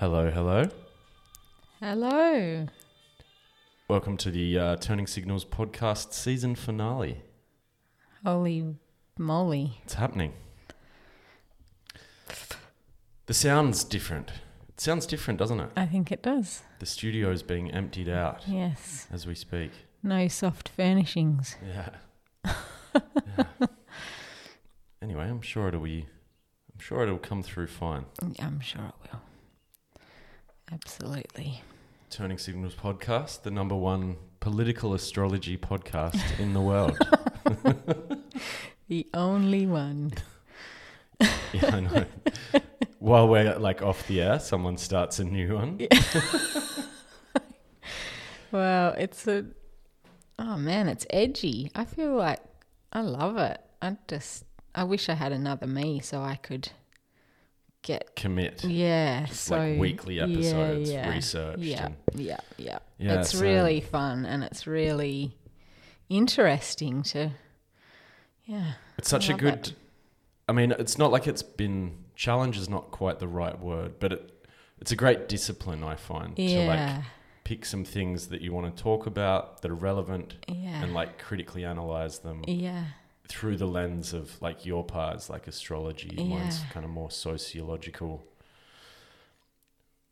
Hello, hello. Hello. Welcome to the uh, Turning Signals podcast season finale. Holy moly. It's happening. The sound's different. It sounds different, doesn't it? I think it does. The studio's being emptied out Yes. as we speak. No soft furnishings. Yeah. yeah. Anyway, I'm sure it'll be. I'm sure it'll come through fine. I'm sure it will. Absolutely. Turning Signals podcast, the number one political astrology podcast in the world. The only one. Yeah, I know. While we're like off the air, someone starts a new one. Well, it's a. Oh man, it's edgy. I feel like I love it. I just. I wish I had another me so I could get. Commit. Yeah. So. like weekly episodes, yeah, researched. Yeah. Yeah. Yeah. Yeah, it's same. really fun and it's really interesting to. Yeah. It's such a good. it. I mean, it's not like it's been challenge is not quite the right word, but it it's a great discipline I find to like pick some things that you want to talk about that are relevant Yeah. and like critically analyze them yeah. Through the lens of like your parts, like astrology. Mine's Yeah. kind of more sociological.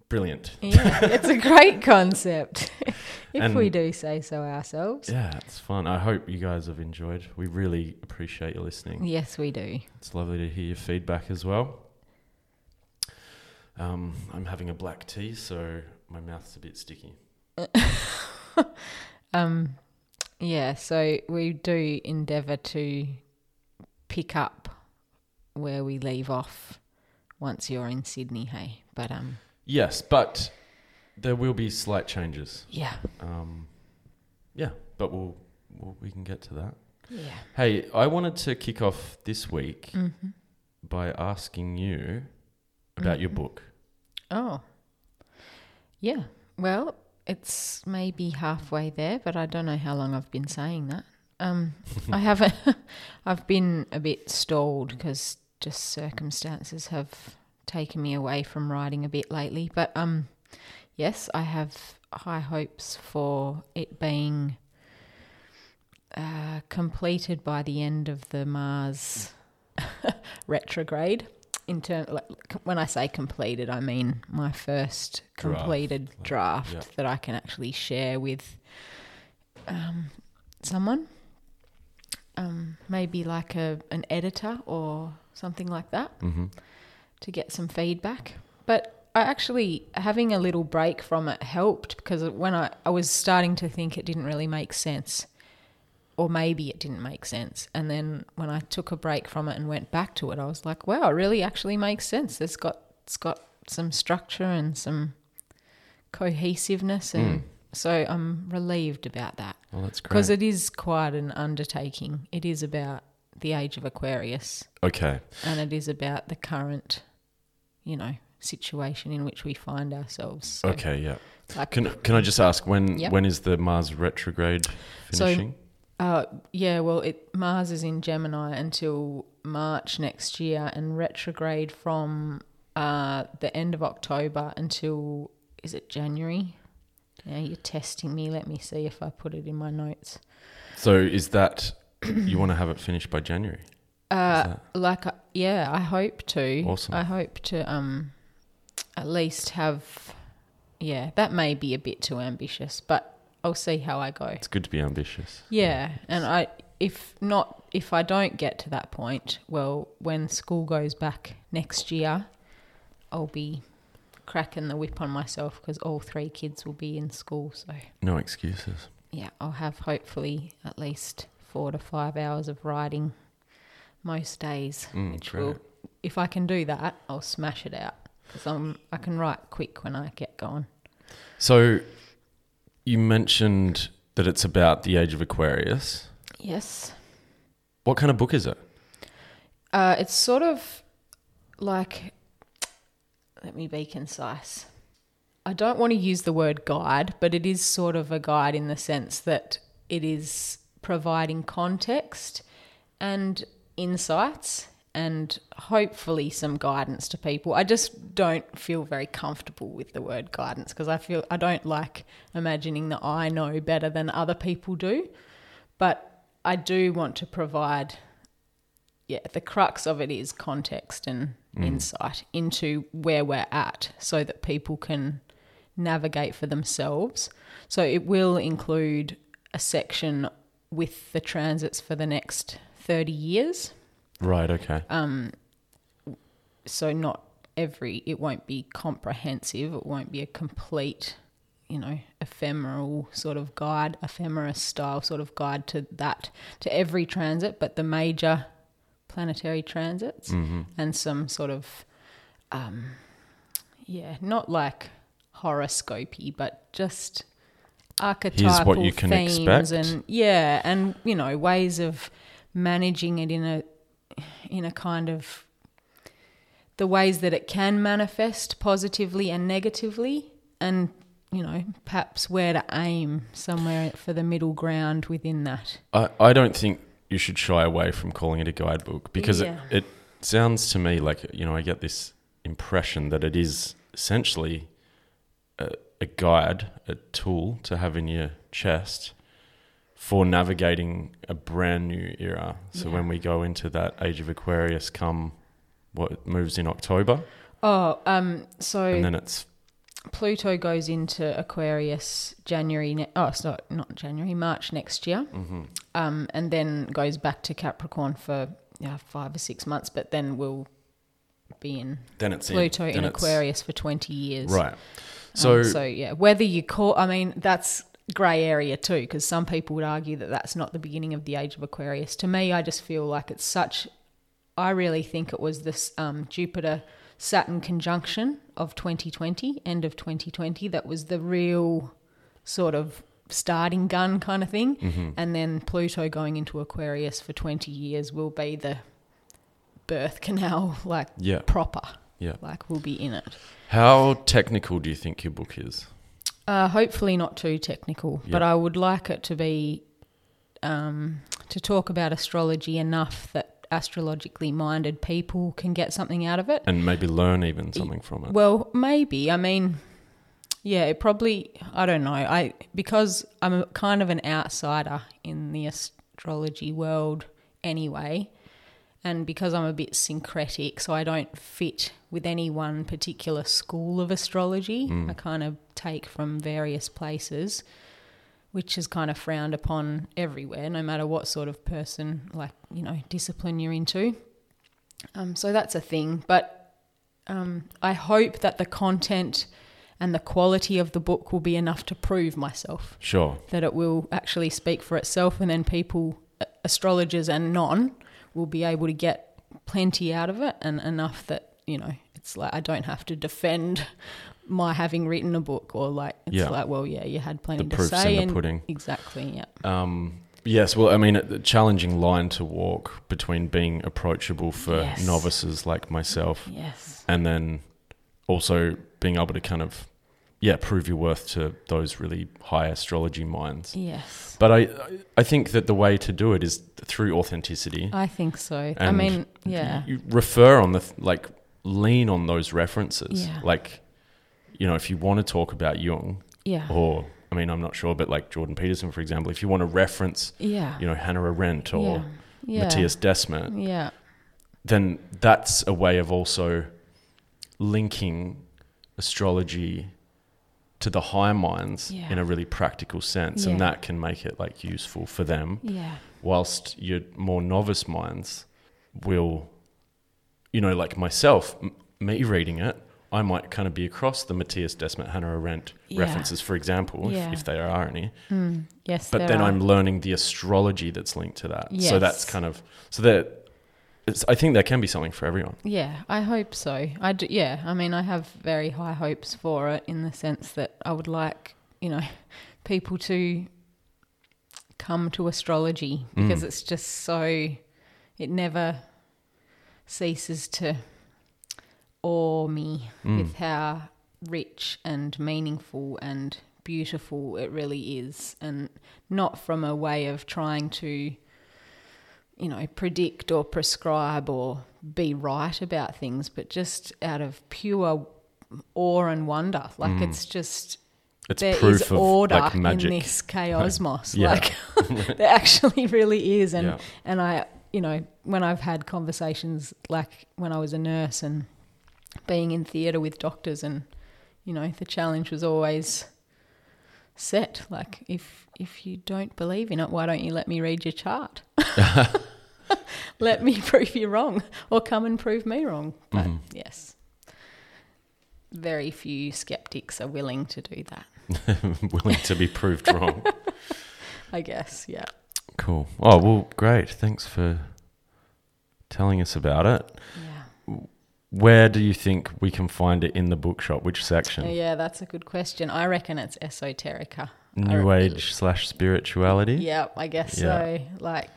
Brilliant. Yeah. it's a great concept. if And- we do say so ourselves. Yeah, it's fun. I hope you guys have enjoyed. We really appreciate you listening. Yes, we do. It's lovely to hear your feedback as well. Um, I'm having a black tea, so my mouth's a bit sticky. Um, yeah, so we do endeavour to pick up where we leave off once you're in Sydney, hey. But um, Yes, but there will be slight changes. yeah, Um, yeah, but we'll, we'll we can get to that. yeah. Hey, I wanted to kick off this week Mm-hmm. by asking you about your Mhm. book. Oh, yeah. Well, it's maybe halfway there, but I don't know how long I've been saying that. Um, I haven't. I've been a bit stalled because just circumstances have taken me away from writing a bit lately. But um, yes, I have high hopes for it being uh, completed by the end of the Mars retrograde. In term, like, when I say completed, I mean my first completed like, draft yeah. that I can actually share with um, someone. Um, maybe like a an editor or something like that Mm-hmm. to get some feedback. But I actually having a little break from it helped because when I, I was starting to think it didn't really make sense. Or maybe it didn't make sense. And then when I took a break from it and went back to it, I was like, wow, it really actually makes sense. It's got it's got some structure and some cohesiveness and Mm. so I'm relieved about that. Well, that's great. Because it is quite an undertaking. It is about the age of Aquarius okay. and it is about the current, you know, situation in which we find ourselves. So, Okay. Yeah. like, Can Can I just ask when Yep. when is the Mars retrograde So- finishing? Uh, yeah, well, it Mars is in Gemini until March next year, and retrograde from uh, the end of October until is it January? Yeah, you're testing me. Let me see if I put it in my notes. so is that you want to have it finished by January? Uh, like uh, yeah, I hope to. Awesome. I hope to um, at least have. Yeah, that may be a bit too ambitious, but I'll see how I go. It's good to be ambitious. Yeah, and I if not if I don't get to that point, well, when school goes back next year, I'll be cracking the whip on myself because all three kids will be in school. So No excuses. yeah, I'll have hopefully at least four to five hours of writing most days, Mm, which great. will if I can do that, I'll smash it out because I'm I can write quick when I get going. So you mentioned that it's about the age of Aquarius. Yes. What kind of book is it? Uh, it's sort of like, let me be concise. I don't want to use the word guide, but it is sort of a guide in the sense that it is providing context and insights and hopefully some guidance to people. I just don't feel very comfortable with the word guidance because I feel I don't like imagining that I know better than other people do. But I do want to provide yeah, the crux of it is context and mm. insight into where we're at so that people can navigate for themselves. So it will include a section with the transits for the next 30 years. Right. Okay. Um, so not every it won't be comprehensive, it won't be a complete, you know, ephemeral sort of guide, ephemeris style sort of guide to that to every transit, but the major planetary transits Mm-hmm. and some sort of um yeah, not like horoscopy, but just archetypal you can themes expect. and yeah, and you know, ways of managing it in a in a kind of the ways that it can manifest positively and negatively and you know perhaps where to aim somewhere for the middle ground within that I, I don't think you should shy away from calling it a guidebook because Yeah. it, it sounds to me like you know I get this impression that it is essentially a, a guide, a tool to have in your chest for navigating a brand new era. So Yeah. when we go into that age of Aquarius, come what moves in October, oh um so and then it's pluto goes into aquarius january ne- oh it's not not january march next year mm-hmm. um and then goes back to capricorn for yeah, five or six months but then we'll be in then it's pluto in, in aquarius for 20 years right. Um, So, so yeah, whether you call, I mean, that's grey area too, because some people would argue that that's not the beginning of the age of Aquarius. To me, I just feel like it's such. I really think it was this um, Jupiter Saturn conjunction of 2020, end of 2020, that was the real sort of starting gun kind of thing. mhm. And then Pluto going into Aquarius for 20 years will be the birth canal, like yeah, proper. Yeah. Like we'll be in it. how technical do you think your book is? Uh, hopefully not too technical, but I would like it to be um, to talk about astrology enough that astrologically minded people can get something out of it. and maybe learn even something from it. Well, maybe. I mean, yeah, it probably. I don't know. I because I'm a, kind of an outsider in the astrology world anyway, and because I'm a bit syncretic, so I don't fit with any one particular school of astrology. Mm. I kind of take from various places, which is kind of frowned upon everywhere, no matter what sort of person, like you know, discipline you're into. Um, so that's a thing, but um, I hope that the content and the quality of the book will be enough to prove myself Sure. that it will actually speak for itself, and then people, astrologers and non, will be able to get plenty out of it and enough that you know it's like I don't have to defend my having written a book or like it's Yeah. like well yeah you had plenty The to proof's say in the and pudding. exactly yeah Um, yes, well, I mean, a challenging line to walk between being approachable for Yes. novices like myself yes and then also being able to kind of, yeah, prove your worth to those really high astrology minds. yes But I, I think that the way to do it is through authenticity. I think so I mean yeah You refer on the, like, lean on those references. Yeah. Like, you know, if you want to talk about Jung yeah or, I mean, I'm not sure, but like Jordan Peterson, for example, if you want to reference, yeah you know, Hannah Arendt or yeah. yeah. Matthias Desmet, yeah then that's a way of also linking astrology to the higher minds Yeah. in a really practical sense, and that can make it like useful for them. yeah Whilst your more novice minds will, you know, like myself, m- me reading it, I might kind of be across the Matthias Desmet, Hannah Arendt Yeah. references, for example, Yeah. if, if there are any. Mm, yes, But then are. I'm learning the astrology that's linked to that. So that's kind of so that it's, I think there can be something for everyone. Yeah, I hope so. I do, yeah, I mean, I have very high hopes for it in the sense that I would like, you know, people to come to astrology because Mm. it's just so, it never ceases to awe me Mm. with how rich and meaningful and beautiful it really is, and not from a way of trying to you know, predict or prescribe or be right about things, but just out of pure awe and wonder. Like it's just It's there is proof of order like in this chaosmos. Yeah. Like there actually really is. And Yeah. and I you know, when I've had conversations like when I was a nurse and being in theatre with doctors and you know, the challenge was always set. Like if if you don't believe in it, why don't you let me read your chart? let me prove you wrong or come and prove me wrong. But Mhm. yes. Very few skeptics are willing to do that. willing to be proved wrong. I guess, yeah. Cool. Oh well, great. Thanks for telling us about it. Yeah. Where do you think we can find it in the bookshop? Which section? Yeah, that's a good question. I reckon it's esoterica. New re- Age slash spirituality. Yeah, I guess Yeah. so. Like,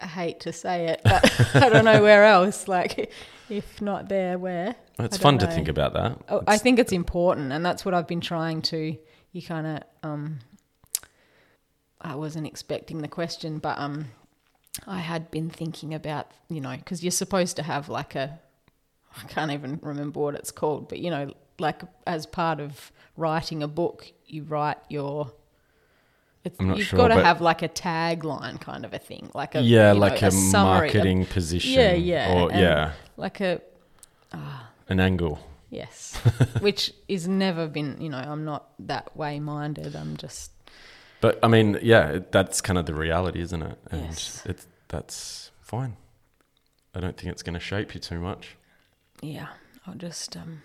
I hate to say it, but I don't know where else. Like, if not there, where? It's fun don't to think about that. Oh, I think it's important, and that's what I've been trying to. You kind of, um, I wasn't expecting the question, but um, I had been thinking about, you know, because you're supposed to have like a, I can't even remember what it's called, but you know, like as part of writing a book, you write your. It's, I'm not you've sure, got to have like a tagline kind of a thing, like a yeah, you know, like a, summary, a- marketing position. Yeah, yeah, Or yeah, like a an angle. Yes, which is never been. You know, I'm not that way minded. I'm just But I mean, yeah, it- that's kind of the reality, isn't it? And Yes. it's that's fine. I don't think it's going to shape you too much. yeah. I'll just um,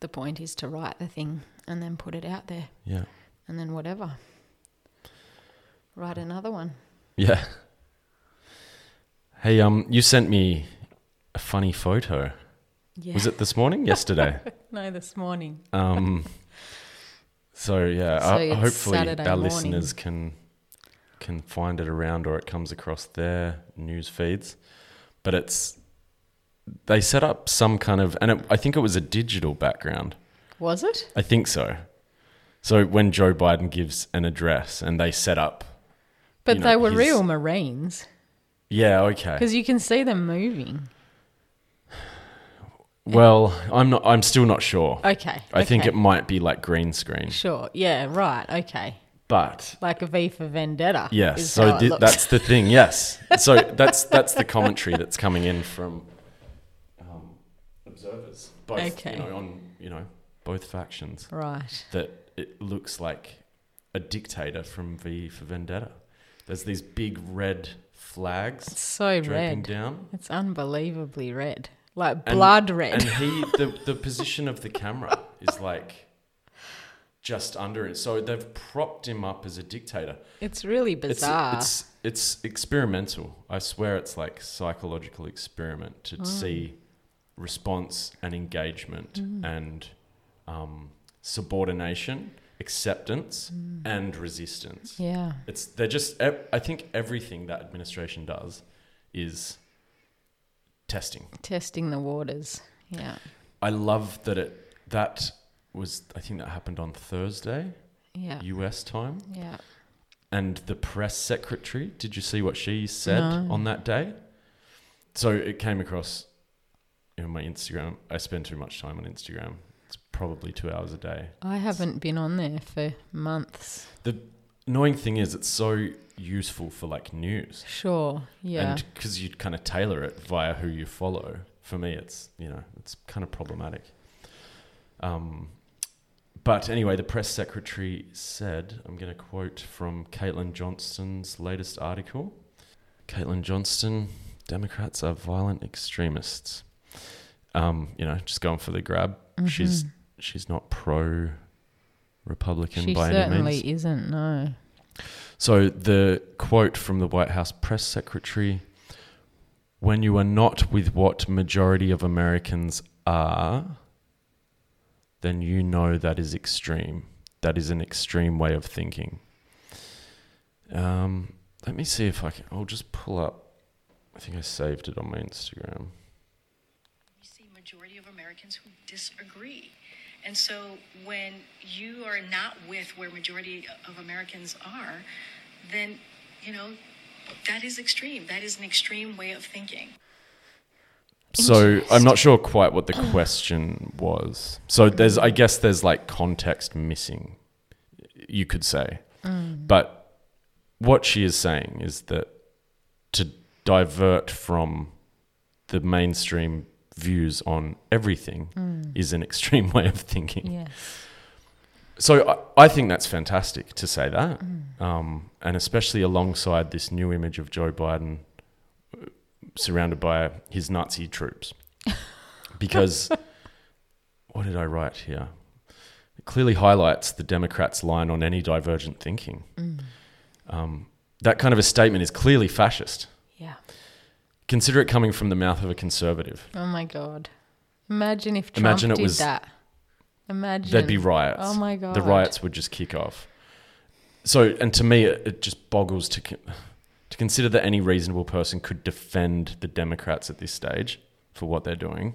the point is to write the thing and then put it out there, Yeah. and then whatever. Write another one. Yeah. Hey, um, you sent me a funny photo. Yeah. Was it this morning? Yesterday. no, this morning. Um, so yeah, So hopefully Saturday our morning. listeners can can find it around or it comes across their news feeds. But it's they set up some kind of, and it, I think it was a digital background. Was it? I think so. So when Joe Biden gives an address and they set up, But You know, they were his- real Marines yeah, okay. because you can see them moving. Well, I'm not. I'm still not sure. Okay. I think okay. it might be like green screen, Sure. Yeah. Right. Okay. but Like a V for Vendetta. Yes, so how it thi- looks. that's the thing. Yes, so that's that's the commentary that's coming in from um, observers, both Okay. you know, on you know both factions. right. That it looks like a dictator from V for Vendetta. There's these big red flags It's so draping red. down, It's unbelievably red, like And- blood red. and he the the position of the camera is like just under it. So they've propped him up as a dictator. it's really It's, bizarre. it's it's experimental. I swear it's like psychological experiment Oh. to see response and engagement Mm. and um, subordination, acceptance, and resistance. Mm. yeah, It's they're just. I think everything that administration does is testing. testing the waters. Yeah, I love that it that was. I think that happened on Thursday, yeah, U.S. time. yeah. and the press secretary. Did you see what she said No. on that day? So it came across in my Instagram. I spend too much time on Instagram. It's probably two hours a day. I haven't been on there for months. The annoying thing is, it's so useful for like news, Sure. Yeah. and because you'd kind of tailor it via who you follow. For me, it's you know it's kind of problematic. Um, but anyway, the press secretary said, I'm going to quote from Caitlin Johnstone's latest article. Caitlin Johnstone, Democrats are violent extremists. Um, you know, just going for the grab. She's Mhm. she's not pro Republican she by any certainly means. isn't. No. So the quote from the White House press secretary when you are not with what majority of Americans are, then you know that is extreme. That is an extreme way of thinking. Um, let me see if I can. I'll just pull up. I think I saved it on my Instagram. See majority of Americans who disagree. And so when you are not with where majority of Americans are, then, you know, that is extreme. That is an extreme way of thinking. So I'm not sure quite what the question was. So there's, I guess, there's like context missing. You could say, mm. but what she is saying is that to divert from the mainstream views on everything is an extreme way of thinking. Yes. So I, I think that's fantastic to say that, um, and especially alongside this new image of Joe Biden uh, surrounded by his Nazi troops, because what did I write here? It clearly highlights the Democrats' line on any divergent thinking. Um, that kind of a statement is clearly fascist. Yeah. Consider it coming from the mouth of a conservative. Oh my god. Imagine if Trump Imagine it did was- that. Imagine. There'd be riots. Oh my god. The riots would just kick off. So, and to me, it, it just boggles to con- to consider that any reasonable person could defend the Democrats at this stage for what they're doing.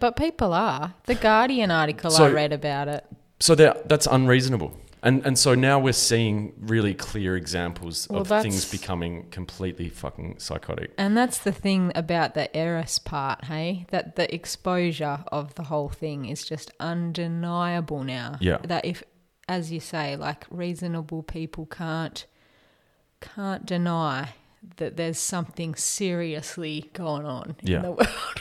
But people are. The Guardian article I read about it. So that that's unreasonable. And and so now we're seeing really clear examples Well, of things becoming completely fucking psychotic. And that's the thing about the Eris part, hey? That the exposure of the whole thing is just undeniable now. Yeah. That if as you say, like reasonable people can't can't deny that there's something seriously going on Yeah. in the world.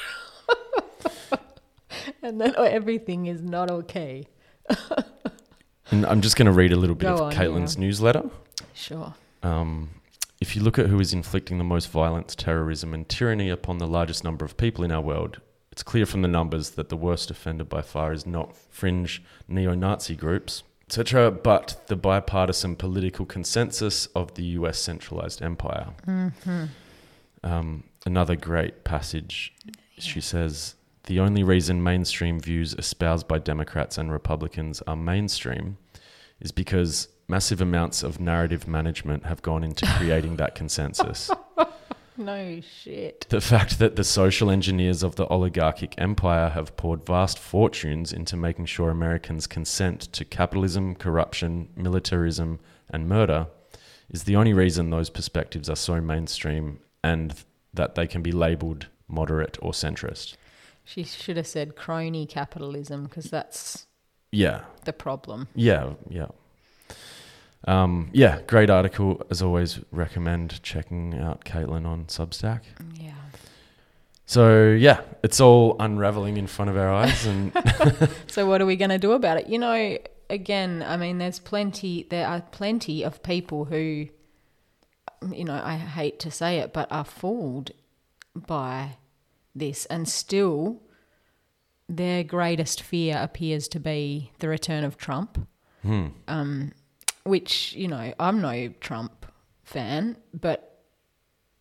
and that everything is not okay. And I'm just going to read a little bit Go of on, Caitlin's yeah. newsletter. Sure. Um, if you look at who is inflicting the most violence, terrorism, and tyranny upon the largest number of people in our world, it's clear from the numbers that the worst offender by far is not fringe neo Nazi groups, etc., but the bipartisan political consensus of the US centralized empire. Um, another great passage, she says. The only reason mainstream views espoused by Democrats and Republicans are mainstream is because massive amounts of narrative management have gone into creating that consensus. No shit. The fact that the social engineers of the oligarchic empire have poured vast fortunes into making sure Americans consent to capitalism, corruption, militarism, and murder is the only reason those perspectives are so mainstream and that they can be labeled moderate or centrist. She should have said crony capitalism because that's Yeah, the problem. yeah, yeah. Um, yeah, great article. As always, recommend checking out Caitlin on Substack. Yeah. So yeah, it's all unraveling in front of our eyes, and So what are we going to do about it? You know, again, I mean, there's plenty. There are plenty of people who, you know, I hate to say it, but are fooled by this, and still, their greatest fear appears to be the return of Trump. Um, which you know, I'm no Trump fan, but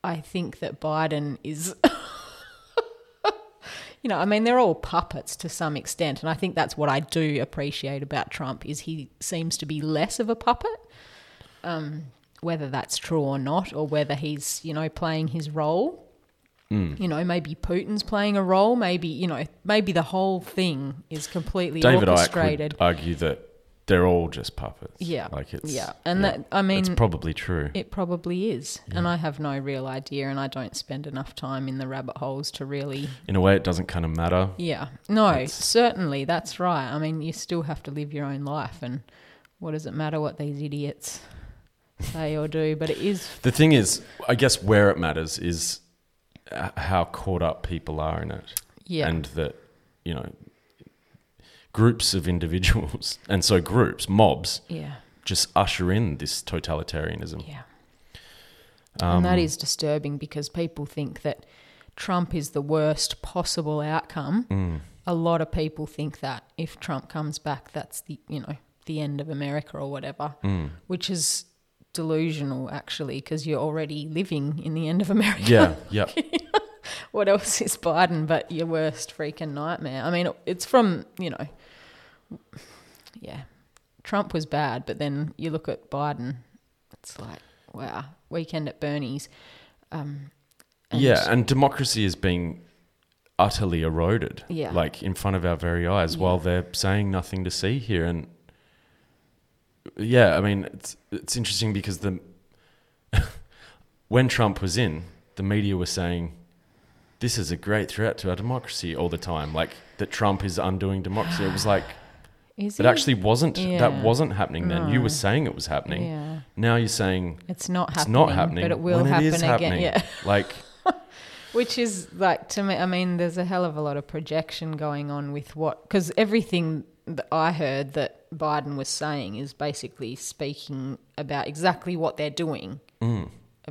I think that Biden is you know, I mean, they're all puppets to some extent, and I think that's what I do appreciate about Trump is he seems to be less of a puppet. Um, whether that's true or not, or whether he's you know playing his role. Mm. You know, maybe Putin's playing a role. Maybe you know, maybe the whole thing is completely David Icke orchestrated. would argue that they're all just puppets. Yeah, like it's yeah, and that I mean, it's probably true. it probably is, and I have no real idea, and I don't spend enough time in the rabbit holes to really in a way, it doesn't kind of matter. Yeah, no, It's- certainly that's right. I mean, you still have to live your own life, and what does it matter what these idiots say or do? But it is, The thing is, I guess where it matters is how caught up people are in it, yeah, and that you know groups of individuals, and so groups, mobs, yeah, just usher in this totalitarianism. yeah. Um, and that is disturbing because people think that Trump is the worst possible outcome. mm, A lot of people think that if Trump comes back, that's the you know the end of America or whatever, mm. which is delusional actually because you're already living in the end of America. Yeah, yeah, what else is Biden but your worst freaking nightmare? I mean, it's from, you know, yeah, Trump was bad, but then you look at Biden, it's like, wow, weekend at Bernie's. Um, and- yeah. And democracy is being utterly eroded, Yeah. like in front of our very eyes, while they're saying nothing to see here. And yeah, I mean, it's it's interesting because the when Trump was in, the media was saying this is a great threat to our democracy all the time, like that Trump is undoing democracy. It was like Is it he? actually wasn't. Yeah. That wasn't happening then. You were saying it was happening. Yeah. Now you're saying It's not happening. it's not happening, But it will happen it again. happening. Yeah. Like Which is like to me, I mean, there's a hell of a lot of projection going on with what, because everything that I heard that Biden was saying is basically speaking about exactly what they're doing. mm,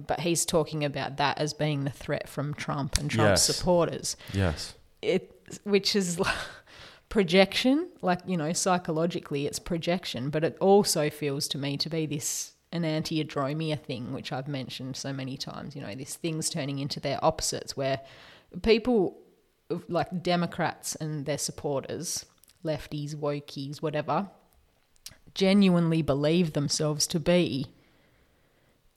But he's talking about that as being the threat from Trump and Trump's Yes. supporters. yes, It, which is like projection, like, you know, psychologically it's projection, but it also feels to me to be this an enantiodromia thing, which I've mentioned so many times, you know, this things turning into their opposites where people like Democrats and their supporters, lefties, wokies, whatever, genuinely believe themselves to be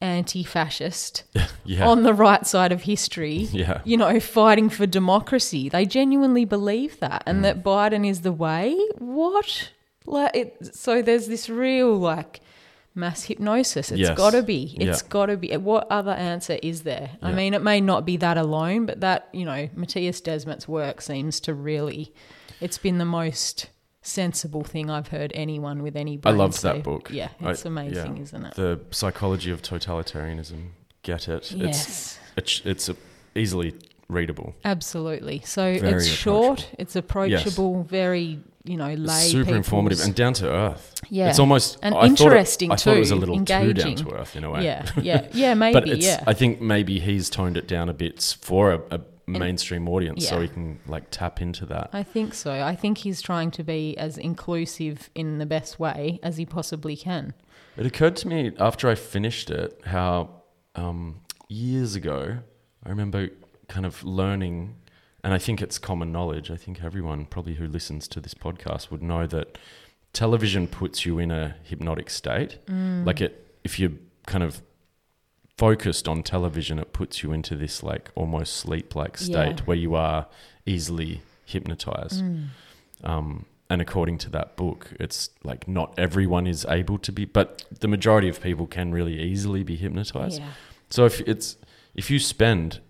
anti-fascist yeah, on the right side of history yeah, you know, fighting for democracy. They genuinely believe that, Mm. and that Biden is the way. What? Like, it, so there's this real like mass hypnosis. It's Yes. got to be. It's Yeah. got to be. What other answer is there? I mean, it may not be that alone, but that you know, Matthias Desmet's work seems to really. It's been the most sensible thing I've heard anyone with any. I brain loved say. that book. Yeah, I- it's amazing, yeah. isn't it? the psychology of totalitarianism. Get it? It's yes. it's, it's a, easily readable. Absolutely. So Very it's short, it's approachable, very, you know, lay super informative and down to earth. yeah. It's almost And I thought it- interesting I thought it was a too, little too engaging. down to earth in a way. yeah, yeah, yeah, maybe, but it's, yeah. I think maybe he's toned it down a bit for a, a mainstream audience, so yeah. he can like tap into that. I think so. I think he's trying to be as inclusive in the best way as he possibly can. It occurred to me after I finished it how um, years ago I remember kind of learning, and I think it's common knowledge. I think everyone probably who listens to this podcast would know that television puts you in a hypnotic state. Mm. Like it, if you're kind of focused on television, it puts you into this like almost sleep-like state Yeah. where you are easily hypnotized. Mm. Um, and according to that book, it's like not everyone is able to be, but the majority of people can really easily be hypnotized. Yeah. So if it's if you spend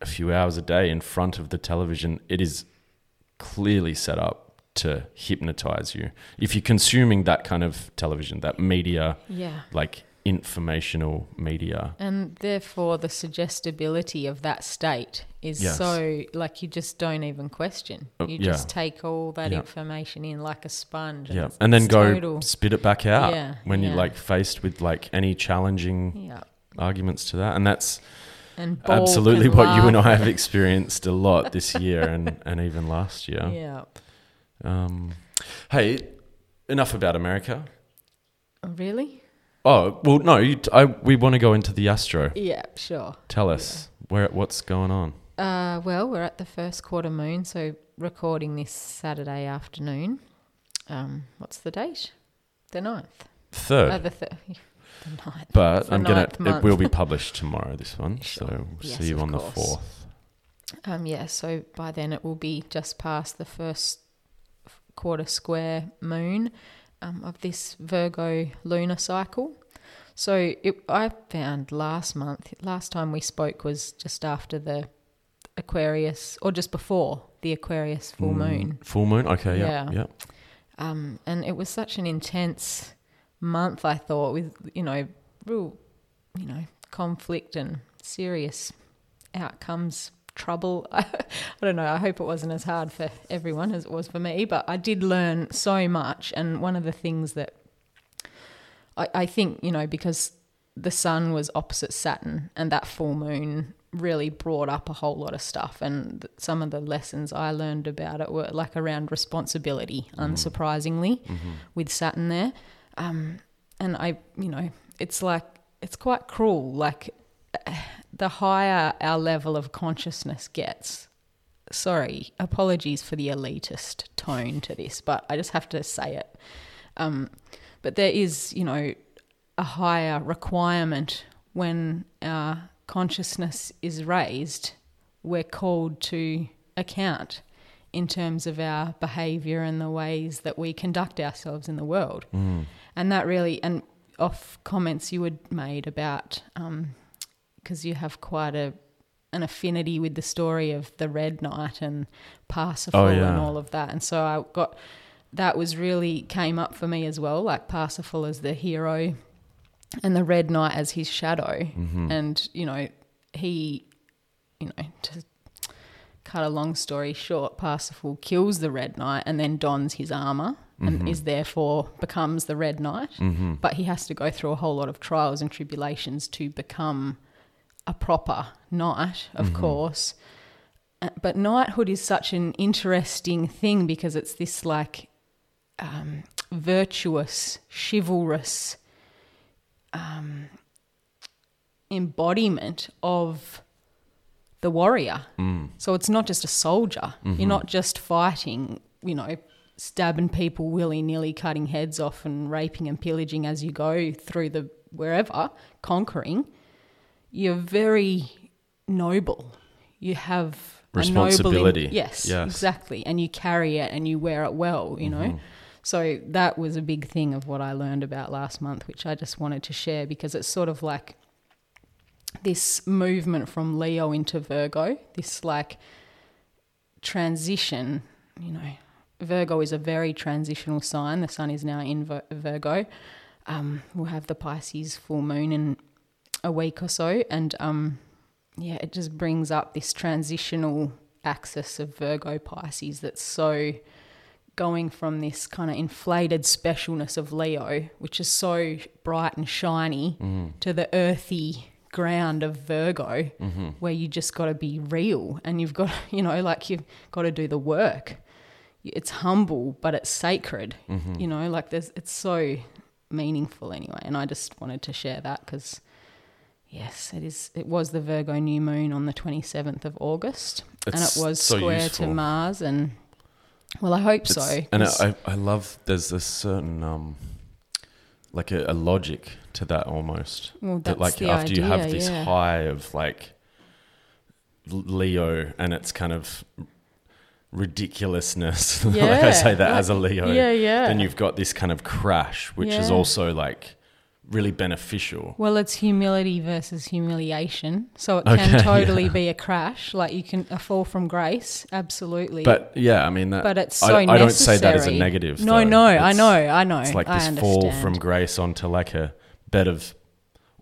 a few hours a day in front of the television, it is clearly set up to hypnotize you. If you're consuming that kind of television, that media, Yeah. like informational media, And therefore, the suggestibility of that state is Yes. so like you just don't even question. Uh, You yeah. just take all that Yeah. information in like a sponge. yeah, it's- and then go total- spit it back out Yeah, when you're like faced with like any challenging Yeah. arguments to that, and that's And absolutely and what you and. I have experienced a lot this year and, and even last year. Yeah. Um, hey, enough about America. Really? Oh well, no, you, I, we want to go into the Astro. Yeah, sure. Tell us where what's going on. Uh, well, we're at the first quarter moon, so recording this Saturday afternoon. Um, what's the date? The 9th. Third, Oh, the, th- the 9th. but the I'm gonna. ninth it will be published tomorrow. This one, Sure. so we'll Yes, see you on the fourth. Um, yeah, so by then it will be just past the first quarter square moon um, of this Virgo lunar cycle. So it, I found last month, last time we spoke was just after the Aquarius, or just before the Aquarius full Mm, moon. Full moon. Okay. Yeah. Yeah. Yeah. Um, and it was such an intense month, I thought, with, you know, real, you know, conflict and serious outcomes, trouble. I don't know. I hope it wasn't as hard for everyone as it was for me, but I did learn so much. And one of the things that I, I think, you know, because the sun was opposite Saturn and that full moon really brought up a whole lot of stuff. And th- some of the lessons I learned about it were like around responsibility, unsurprisingly, with Saturn there. Um, and I, you know, it's like, it's quite cruel. Like, the higher our level of consciousness gets, sorry, apologies for the elitist tone to this, but I just have to say it. Um, but there is, you know, a higher requirement when our consciousness is raised. We're called to account in terms of our behavior and the ways that we conduct ourselves in the world. And that really, and off comments you had made about um, because you have quite a an affinity with the story of the Red Knight and Parsifal Oh, yeah. and all of that. And so I got that was really came up for me as well, like Parsifal as the hero and the Red Knight as his shadow. Mm-hmm. And, you know, he, you know, to cut a long story short, Parsifal kills the Red Knight and then dons his armor and is therefore becomes the Red Knight. Mm-hmm. But he has to go through a whole lot of trials and tribulations to become a proper knight, of course. Uh, But knighthood is such an interesting thing because it's this like um, virtuous, chivalrous um, embodiment of the warrior. Mm. So it's not just a soldier. Mm-hmm. You're not just fighting, you know, stabbing people willy nilly, cutting heads off and raping and pillaging as you go through the wherever, conquering. You're very noble. You have a noble in- Responsibility. yes, Yes. exactly. And you carry it and you wear it well, you Mm-hmm. So that was a big thing of what I learned about last month, which I just wanted to share because it's sort of like this movement from Leo into Virgo, this like transition, you know, Virgo is a very transitional sign. The sun is now in Vir- Virgo. Um, we'll have the Pisces full moon in a week or so. And um, yeah, it just brings up this transitional axis of Virgo Pisces that's so going from this kind of inflated specialness of Leo, which is so bright and shiny, mm-hmm. to the earthy ground of Virgo, mm-hmm. where you just got to be real and you've got, you know, like you've got to do the work. It's humble, but it's sacred, mm-hmm. you know, like there's, it's so meaningful anyway. And I just wanted to share that because. Yes, it is. It was the Virgo new moon on the twenty seventh of August, and it was so square useful. to Mars. And well, I hope so. And I, I love there's a certain um, like a, a logic to that almost. Well, that like after you have this yeah. high of like Leo and it's kind of ridiculousness. Yeah. like I say that like- as a Leo. yeah, yeah. Then you've got this kind of crash, which is also like really beneficial. Well, it's humility versus humiliation. So it can Okay, totally yeah. be a crash. Like you can a fall from grace, absolutely. But yeah, I mean that. But it's I, so I don't say that as a negative. No, though. no, I know, I know. It's like this fall from grace onto like a bed of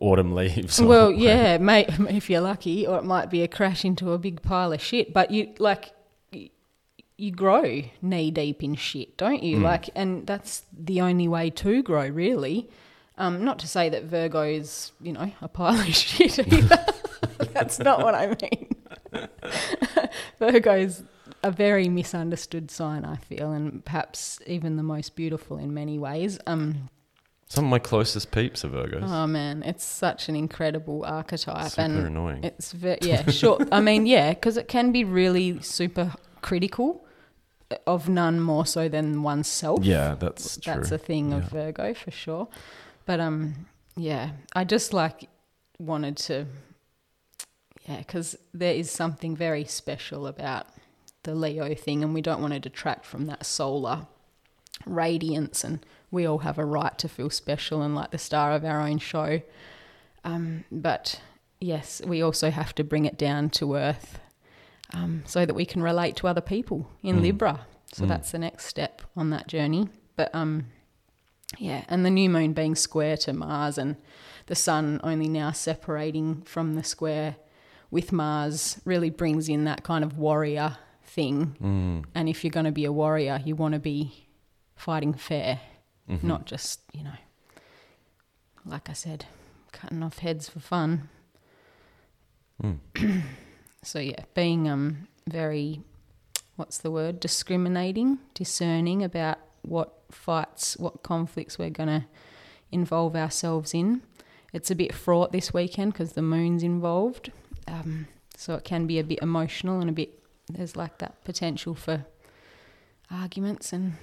autumn leaves. Well, yeah, mate, if you're lucky, or it might be a crash into a big pile of shit. But you like, you grow knee deep in shit, don't you? Mm. Like, and that's the only way to grow, really. Um, not to say that Virgo is, you know, a pile of shit either. that's not what I mean. Virgo is a very misunderstood sign, I feel, and perhaps even the most beautiful in many ways. Um, Some of my closest peeps are Virgos. Oh man, it's such an incredible archetype, Super and annoying. it's ve- yeah, sure. I mean, yeah, because it can be really super critical of none more so than oneself. yeah, that's true. that's a thing of Virgo for sure. But um, yeah, I just like wanted to, yeah, because there is something very special about the Leo thing, and we don't want to detract from that solar radiance, and we all have a right to feel special and like the star of our own show. Um, but yes, we also have to bring it down to earth um, so that we can relate to other people in Mm. Libra. So Mm. that's the next step on that journey. But um, yeah, and the new moon being square to Mars and the sun only now separating from the square with Mars really brings in that kind of warrior thing. Mm. And if you're going to be a warrior, you want to be fighting fair, Mhm. not just, you know, like I said, cutting off heads for fun. Mm. So yeah, being um very what's the word? discriminating, discerning about what fights, what conflicts we're going to involve ourselves in. It's a bit fraught this weekend because the moon's involved. Um, so it can be a bit emotional and a bit there's like that potential for arguments and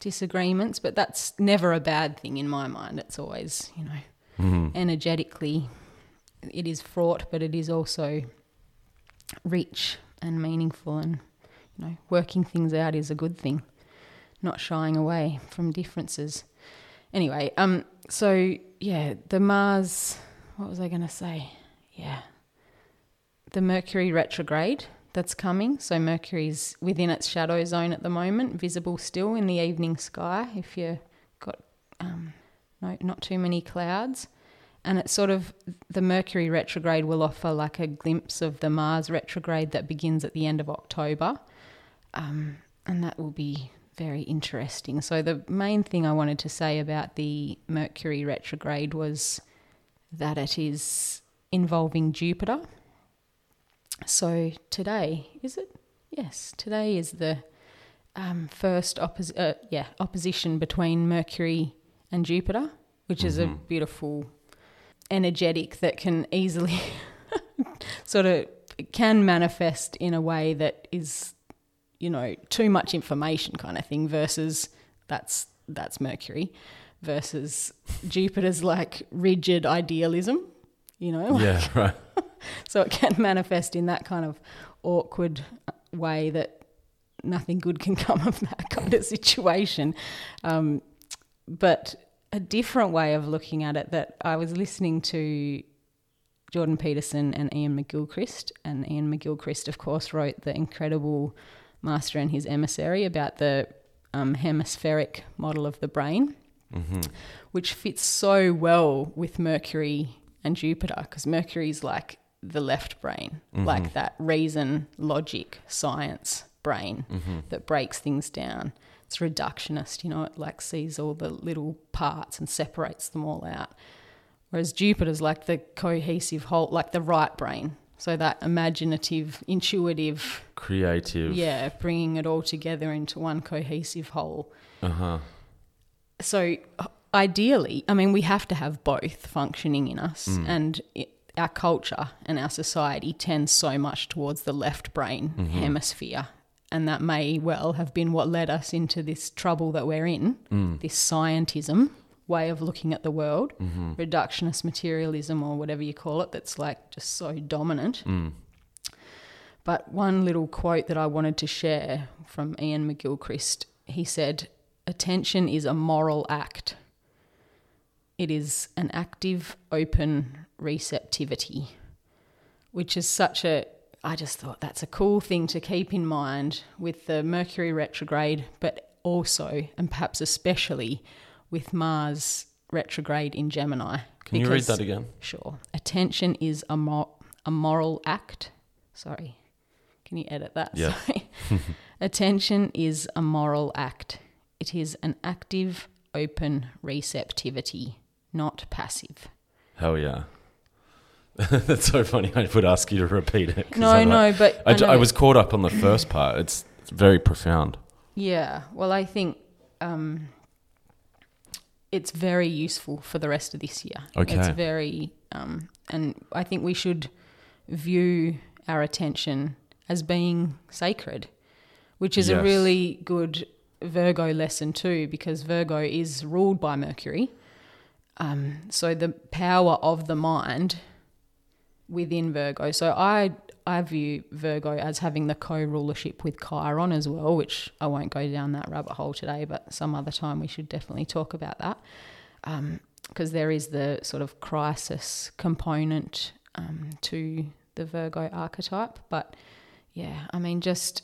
disagreements, but that's never a bad thing in my mind. It's always, you know, Mhm. energetically it is fraught but it is also rich and meaningful and you know working things out is a good thing not shying away from differences anyway um so yeah the mars what was i going to say yeah the Mercury retrograde that's coming. So Mercury's within its shadow zone at the moment, visible still in the evening sky if you've got um, no, not too many clouds. And it's sort of the Mercury retrograde will offer like a glimpse of the Mars retrograde that begins at the end of October. Um, and that will be very interesting. So, the main thing I wanted to say about the Mercury retrograde was that it is involving Jupiter. So, today, is it? Yes, today is the um, first oppos- uh, yeah, opposition between Mercury and Jupiter, which is a beautiful energetic that can easily sort of can manifest in a way that is you know too much information kind of thing versus that's that's mercury versus jupiter's like rigid idealism you know like- Yeah, right. so it can manifest in that kind of awkward way that nothing good can come of that kind of situation. Um, but a different way of looking at it that I was listening to Jordan Peterson and Iain McGilchrist, and Iain McGilchrist, of course, wrote the incredible Master and His Emissary about the um, hemispheric model of the brain mm-hmm. which fits so well with Mercury and Jupiter because Mercury is like the left brain, mm-hmm. like that reason, logic, science brain mm-hmm. that breaks things down. It's reductionist, you know, it like sees all the little parts and separates them all out. Whereas Jupiter's like the cohesive whole, like the right brain. So that imaginative, intuitive, Creative. yeah, bringing it all together into one cohesive whole Uh huh. so ideally, I mean, we have to have both functioning in us, mm. and it, our culture and our society tends so much towards the left brain mm-hmm. hemisphere. And that may well have been what led us into this trouble that we're in, mm. this scientism way of looking at the world, mm-hmm. reductionist materialism, or whatever you call it, that's like just so dominant. Mm. But one little quote that I wanted to share from Iain McGilchrist he said, Attention is a moral act. It is an active, open receptivity, which is such a, I just thought that's a cool thing to keep in mind with the Mercury retrograde, but also, and perhaps especially, with Mars retrograde in Gemini. Can you read that again? Sure. Attention is a, mor- a moral act. Sorry. Can you edit that? Yeah. Sorry. Attention is a moral act. It is an active, open receptivity, not passive. Hell yeah. That's so funny. I would ask you to repeat it. No, I'm no, like- but I know- was caught up on the first part. It's, it's very profound. Yeah. Well, I think um, it's very useful for the rest of this year. Okay. It's very, um, and I think we should view our attention as being sacred, which is a really good Virgo lesson too, because Virgo is ruled by Mercury. Um, so the power of the mind within Virgo. So I I view Virgo as having the co-rulership with Chiron as well, which I won't go down that rabbit hole today, but some other time we should definitely talk about that. Because there is the sort of crisis component um, to the Virgo archetype. But yeah, I mean, just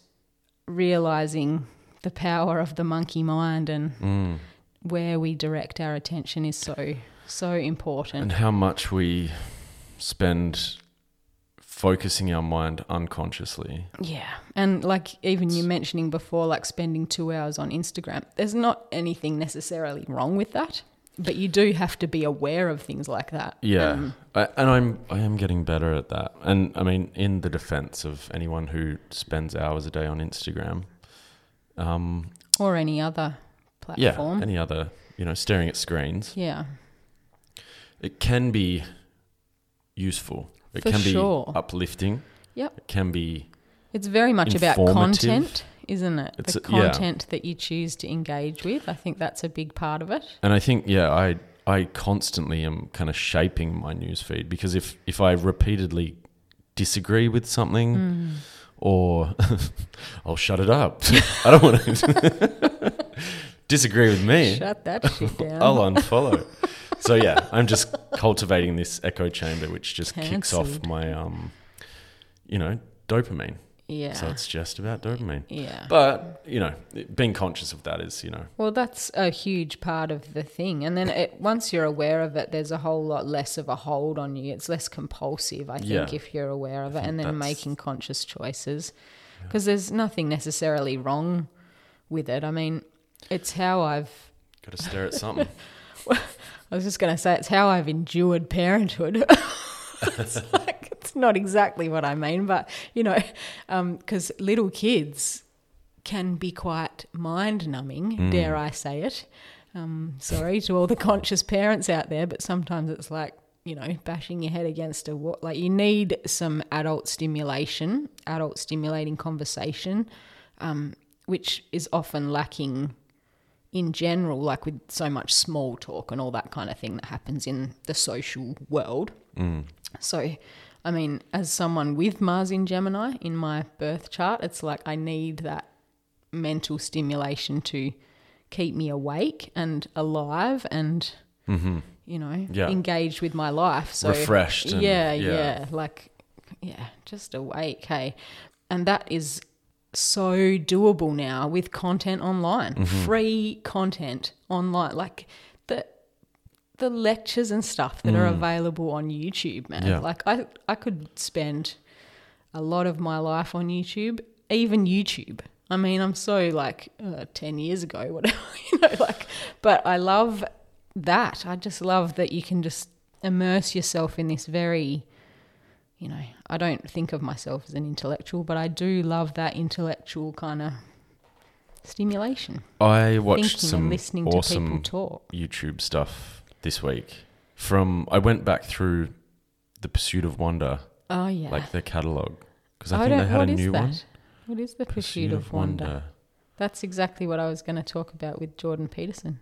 realizing the power of the monkey mind and Mm. where we direct our attention is so, so important. And how much we spend focusing our mind unconsciously. Yeah. And like even you mentioning before, like spending two hours on Instagram, there's not anything necessarily wrong with that, but you do have to be aware of things like that. Yeah, Um, I, and I'm I am getting better at that. And I mean, in the defense of anyone who spends hours a day on Instagram, um, or any other platform, yeah, platform. any other you know, staring at screens, Yeah. it can be useful. It For can sure. be uplifting. Yep. It can be It's very much about content, isn't it? It's the a- yeah. content that you choose to engage with. I think that's a big part of it. And I think, yeah, I I constantly am kind of shaping my newsfeed because if if I repeatedly disagree with something, Mm. or I'll shut it up. I don't want to disagree with me. Shut that shit down. I'll unfollow. So yeah, I'm just cultivating this echo chamber, which just kicks off my um, you know, dopamine. Yeah. So it's just about dopamine. yeah. But, you know, being conscious of that is, you know, Well, that's a huge part of the thing. And then it, once you're aware of it, there's a whole lot less of a hold on you. It's less compulsive, I think, Yeah. if you're aware of it and then making conscious choices. Because there's nothing necessarily wrong with it. I mean, it's how I've, got to stare at something. I was just going to say, it's how I've endured parenthood. it's like, it's not exactly what I mean, but, you know, because little kids can be quite mind numbing, dare I say it. Um, sorry to all the conscious parents out there, but sometimes it's like, you know, bashing your head against a wall. Like, you need some adult stimulation, adult stimulating conversation, um, which is often lacking in general, like with so much small talk and all that kind of thing that happens in the social world. Mm. So, I mean, as someone with Mars in Gemini in my birth chart, it's like I need that mental stimulation to keep me awake and alive and, mm-hmm. you know, Yeah. engaged with my life. So, Refreshed and- yeah, yeah. yeah, like, yeah, just awake. Hey. And that is so doable now with content online, Mm-hmm. free content online. Like, the the lectures and stuff that are available on YouTube, man. Mm. Yeah. Like I I could spend a lot of my life on YouTube, even YouTube. I mean, I'm so like uh, 10 years ago, whatever, you know, like, but I love that. I just love that you can just immerse yourself in this very, you know, I don't think of myself as an intellectual, but I do love that intellectual kind of stimulation. I watched some listening to people awesome talk. YouTube stuff this week. From I went back through the Pursuit of Wonder, Oh, yeah. like their catalog, because I I think they had what a is new that? one. What is the pursuit, of, wonder? That's exactly what I was going to talk about with Jordan Peterson.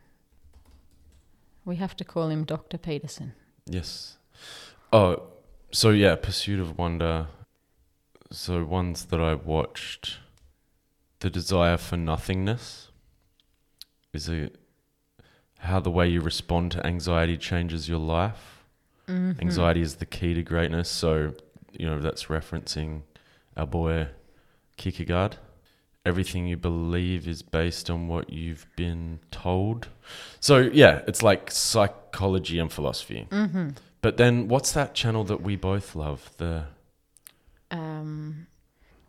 We have to call him Dr. Peterson. Yes. Oh, so yeah, Pursuit of Wonder. So ones that I watched, The Desire for Nothingness is a how the way you respond to anxiety changes your life. Mm-hmm. Anxiety is the key to greatness. So, you know, that's referencing our boy Kierkegaard. Everything you believe is based on what you've been told. So, yeah, it's like psychology and philosophy. Mm-hmm. But then, what's that channel that we both love? The Um,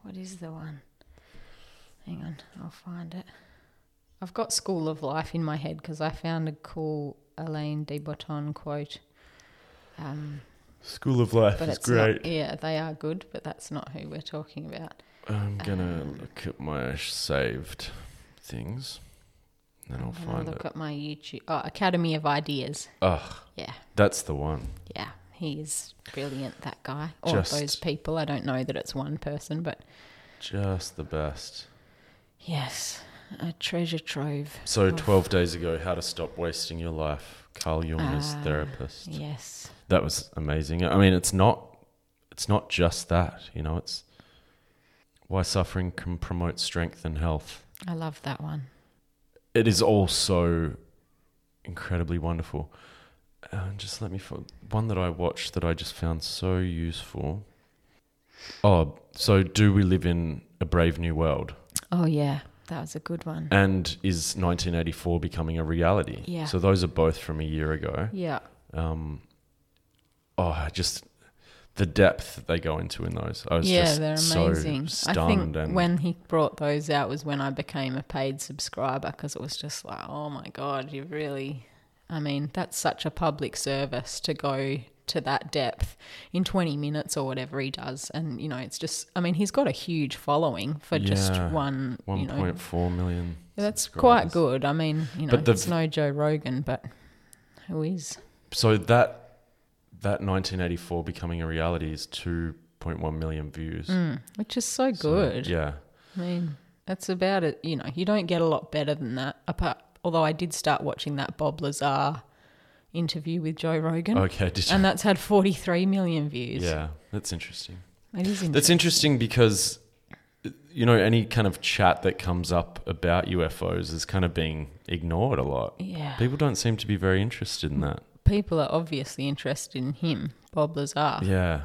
what is the one? Hang on, I'll find it. I've got School of Life in my head because I found a cool Alain de Botton quote. Um, School of Life but is great. not. Yeah, they are good, but that's not who we're talking about. I'm gonna Um, look at my saved things, then I'll I'm find look it. at my YouTube. Oh, Academy of Ideas. Ugh, Yeah, that's the one. yeah, He's brilliant. That guy, or Just- those people. I don't know that it's one person, but Just the best. yes, a treasure trove. So, of- 12 days ago, How to Stop Wasting Your Life. Carl Jung as Ah, therapist. Yes. That was amazing. I mean, it's not, it's not just that. You know, it's why suffering can promote strength and health. I love that one. It is all so incredibly wonderful. Uh, just let me fo- one that I watched that I just found so useful. Oh, so do we live in a brave new world? Oh yeah, that was a good one. And is 1984 becoming a reality? Yeah. So those are both from a year ago. Yeah. Um, oh, just the depth that they go into in those. I was Yeah, just they're so amazing. I stunned think when he brought those out was when I became a paid subscriber because it was just like, oh my god, you really. I mean, that's such a public service to go to that depth in 20 minutes or whatever he does. And, you know, it's just, I mean, he's got a huge following for just one, 1.4 million. That's quite good. I mean, you know, But the it's no Joe Rogan, but who is? So that that 1984 becoming a reality is 2.1 million views. Mm, which is so So, good. yeah. I mean, that's about it. You know, you don't get a lot better than that. Apart, although I did start watching that Bob Lazar interview with Joe Rogan, Okay. Did you? and that's had 43 million views. Yeah, that's interesting. it is interesting. That's interesting because you know any kind of chat that comes up about UFOs is kind of being ignored a lot. Yeah, People don't seem to be very interested in that. People are obviously interested in him, Bob Lazar. Yeah.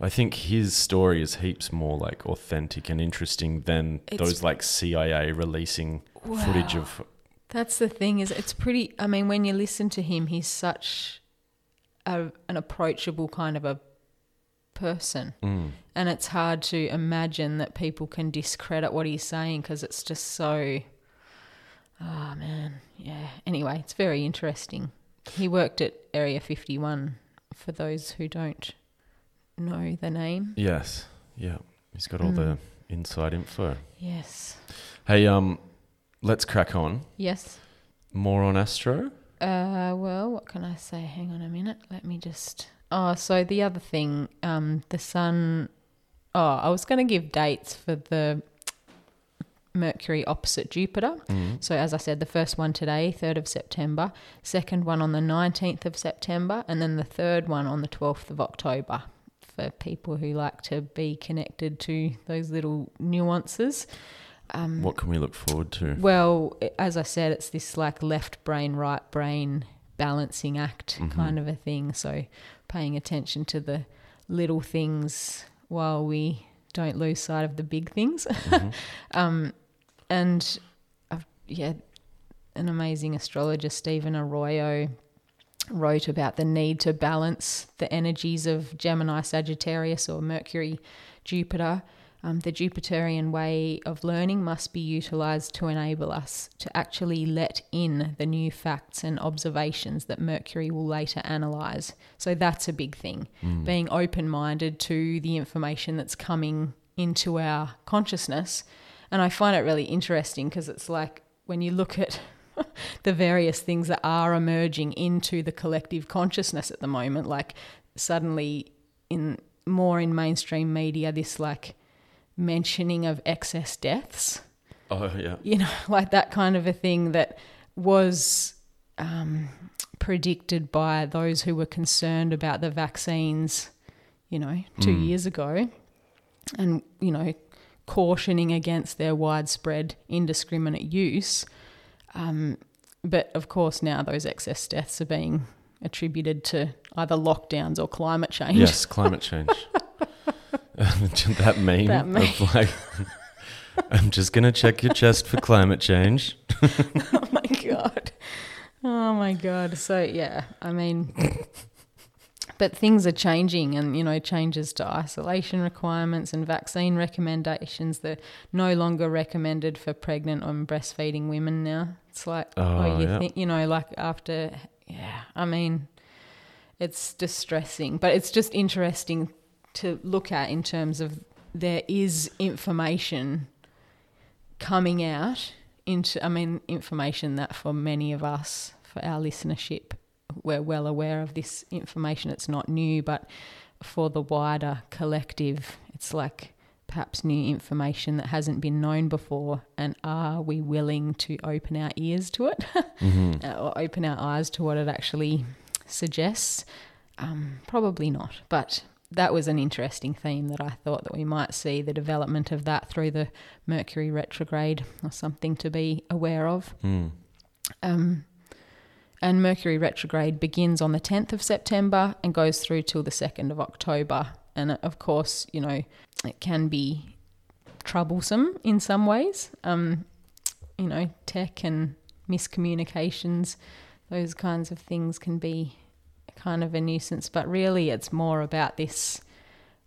I think his story is heaps more like authentic and interesting than It's- those like CIA releasing footage of. That's the thing is it's pretty I mean when you listen to him he's such a, an approachable kind of a person Mm, and it's hard to imagine that people can discredit what he's saying because it's just so oh man yeah anyway it's very interesting he worked at area 51 for those who don't know the name yes, yeah, he's got all Mm. the inside info. yes Hey, um, let's crack on. yes More on Astro. Uh, well, what can I say? Hang on a minute. Let me just. Oh, so the other thing, um, the sun. Oh, I was going to give dates for the Mercury opposite Jupiter. Mm. So, as I said, the first one today, 3rd of September, second one on the 19th of September, and then the third one on the 12th of October for people who like to be connected to those little nuances. Um, What can we look forward to? well, as I said, it's this like left brain, right brain balancing act Mhm. kind of a thing. So paying attention to the little things while we don't lose sight of the big things. Mhm. Um, and I've, yeah, an amazing astrologer, Stephen Arroyo, wrote about the need to balance the energies of Gemini, Sagittarius, or Mercury, Jupiter. Um, the Jupiterian way of learning must be utilized to enable us to actually let in the new facts and observations that Mercury will later analyze. So that's a big thing. Mm. Being open minded to the information that's coming into our consciousness. And I find it really interesting because it's like when you look at the various things that are emerging into the collective consciousness at the moment, like suddenly in more in mainstream media, this like mentioning of excess deaths, Oh yeah. you know, like that kind of a thing that was um, predicted by those who were concerned about the vaccines, you know, two Mm. years ago, and you know, cautioning against their widespread indiscriminate use. Um, but of course, now those excess deaths are being attributed to either lockdowns or climate change. Yes, climate change. that meme That meme. of like, I'm just gonna check your chest for climate change. oh my god. Oh my god. So yeah, I mean but things are changing and you know changes to isolation requirements and vaccine recommendations they're no longer recommended for pregnant or breastfeeding women now. It's like oh, Oh, you yeah. think you know like after yeah, I mean it's distressing, but it's just interesting to look at in terms of there is information coming out into I mean information that for many of us for our listenership we're well aware of this information it's not new but for the wider collective it's like perhaps new information that hasn't been known before and are we willing to open our ears to it Mhm. uh, or open our eyes to what it actually suggests um, probably not but that was an interesting theme that I thought that we might see the development of that through the Mercury retrograde or something to be aware of. Mm. Um, and Mercury retrograde begins on the 10th of September and goes through till the 2nd of October. And of course, you know, it can be troublesome in some ways. Um, you know, tech and miscommunications, those kinds of things can be kind of a nuisance. But really, it's more about this.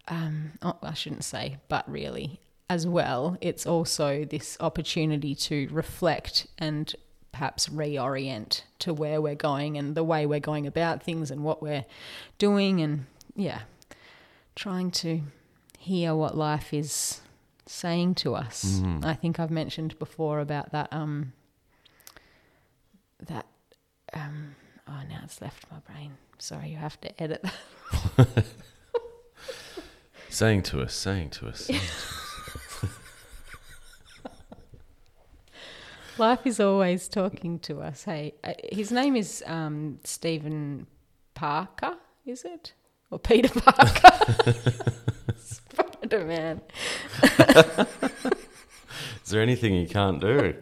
Um, oh, I shouldn't say, but really, as well, it's also this opportunity to reflect and perhaps reorient to where we're going and the way we're going about things and what we're doing and yeah trying to hear what life is saying to us Mhm. i think i've mentioned before about that um that um oh now it's left my brain sorry you have to edit that Saying to us, saying to us. saying Life is always talking to us. Hey, uh, his name is um, Stephen Parker, is it? Or Peter Parker? Spider Man. Is there anything you can't do?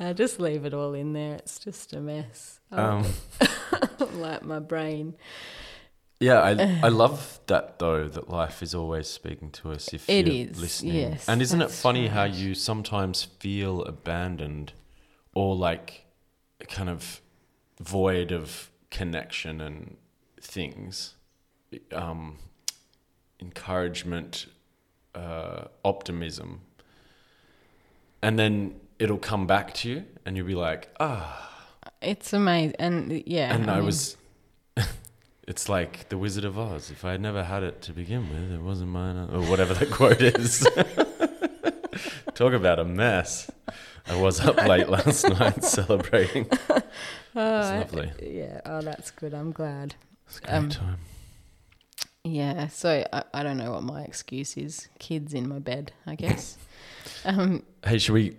I just leave it all in there. It's just a mess. Um, like my brain. Yeah, I, I love that though that life is always speaking to us if It you're is, listening. yes, and isn't it funny how you sometimes feel abandoned or like kind of void of connection and things, um, encouragement, uh, optimism, and then it'll come back to you, and you'll be like, ah. It's amazing, and yeah, and I, mean, was. It's like the Wizard of Oz. If I had never had it to begin with, it wasn't mine, or whatever that quote is. Talk about a mess. I was up late last night celebrating. It's Oh, lovely. Yeah, oh, that's good. I'm glad. It's a great Um, time. Yeah, so I, I don't know what my excuse is. Kids in my bed, I guess. um, Hey, should we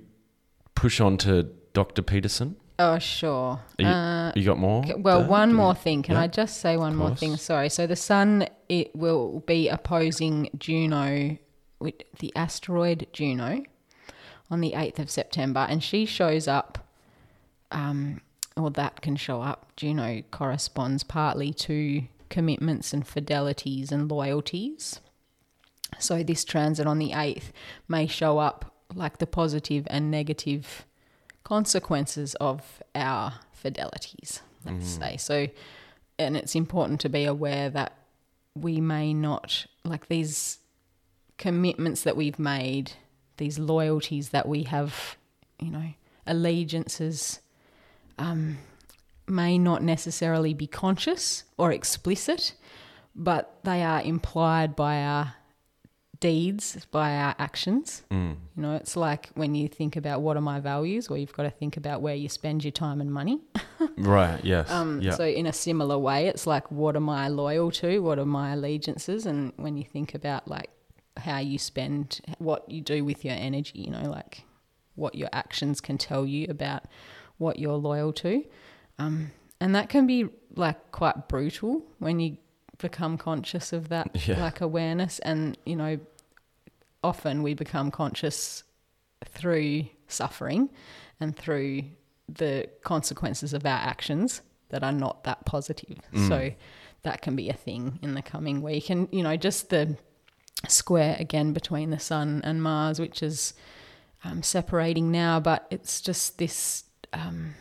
push on to Dr. Peterson? Oh, sure. You- uh, You got more? Well, there? one Do we- more thing. Can Yeah, I just say one more thing? Sorry. So the sun it will be opposing Juno with the asteroid Juno on the 8th of September and she shows up um or that can show up. Juno corresponds partly to commitments and fidelities and loyalties. So this transit on the 8th may show up like the positive and negative consequences of our fidelities, let's say. So, and it's important to be aware that we may not, like these commitments that we've made, these loyalties that we have, you know, allegiances, um, may not necessarily be conscious or explicit, but they are implied by our deeds, by our actions. Mm. You know, it's like when you think about what are my values, or you've got to think about where you spend your time and money. Right, yes. Um, yeah. So, in a similar way, it's like what am I loyal to? What are my allegiances? And when you think about like how you spend, what you do with your energy, you know, like what your actions can tell you about what you're loyal to. Um, and that can be like quite brutal when you become conscious of that Yeah. like awareness. And, you know, often we become conscious through suffering and through the consequences of our actions that are not that positive. So that can be a thing in the coming week. And, you know, just the square again between the sun and Mars, which is um, separating now, but it's just this um,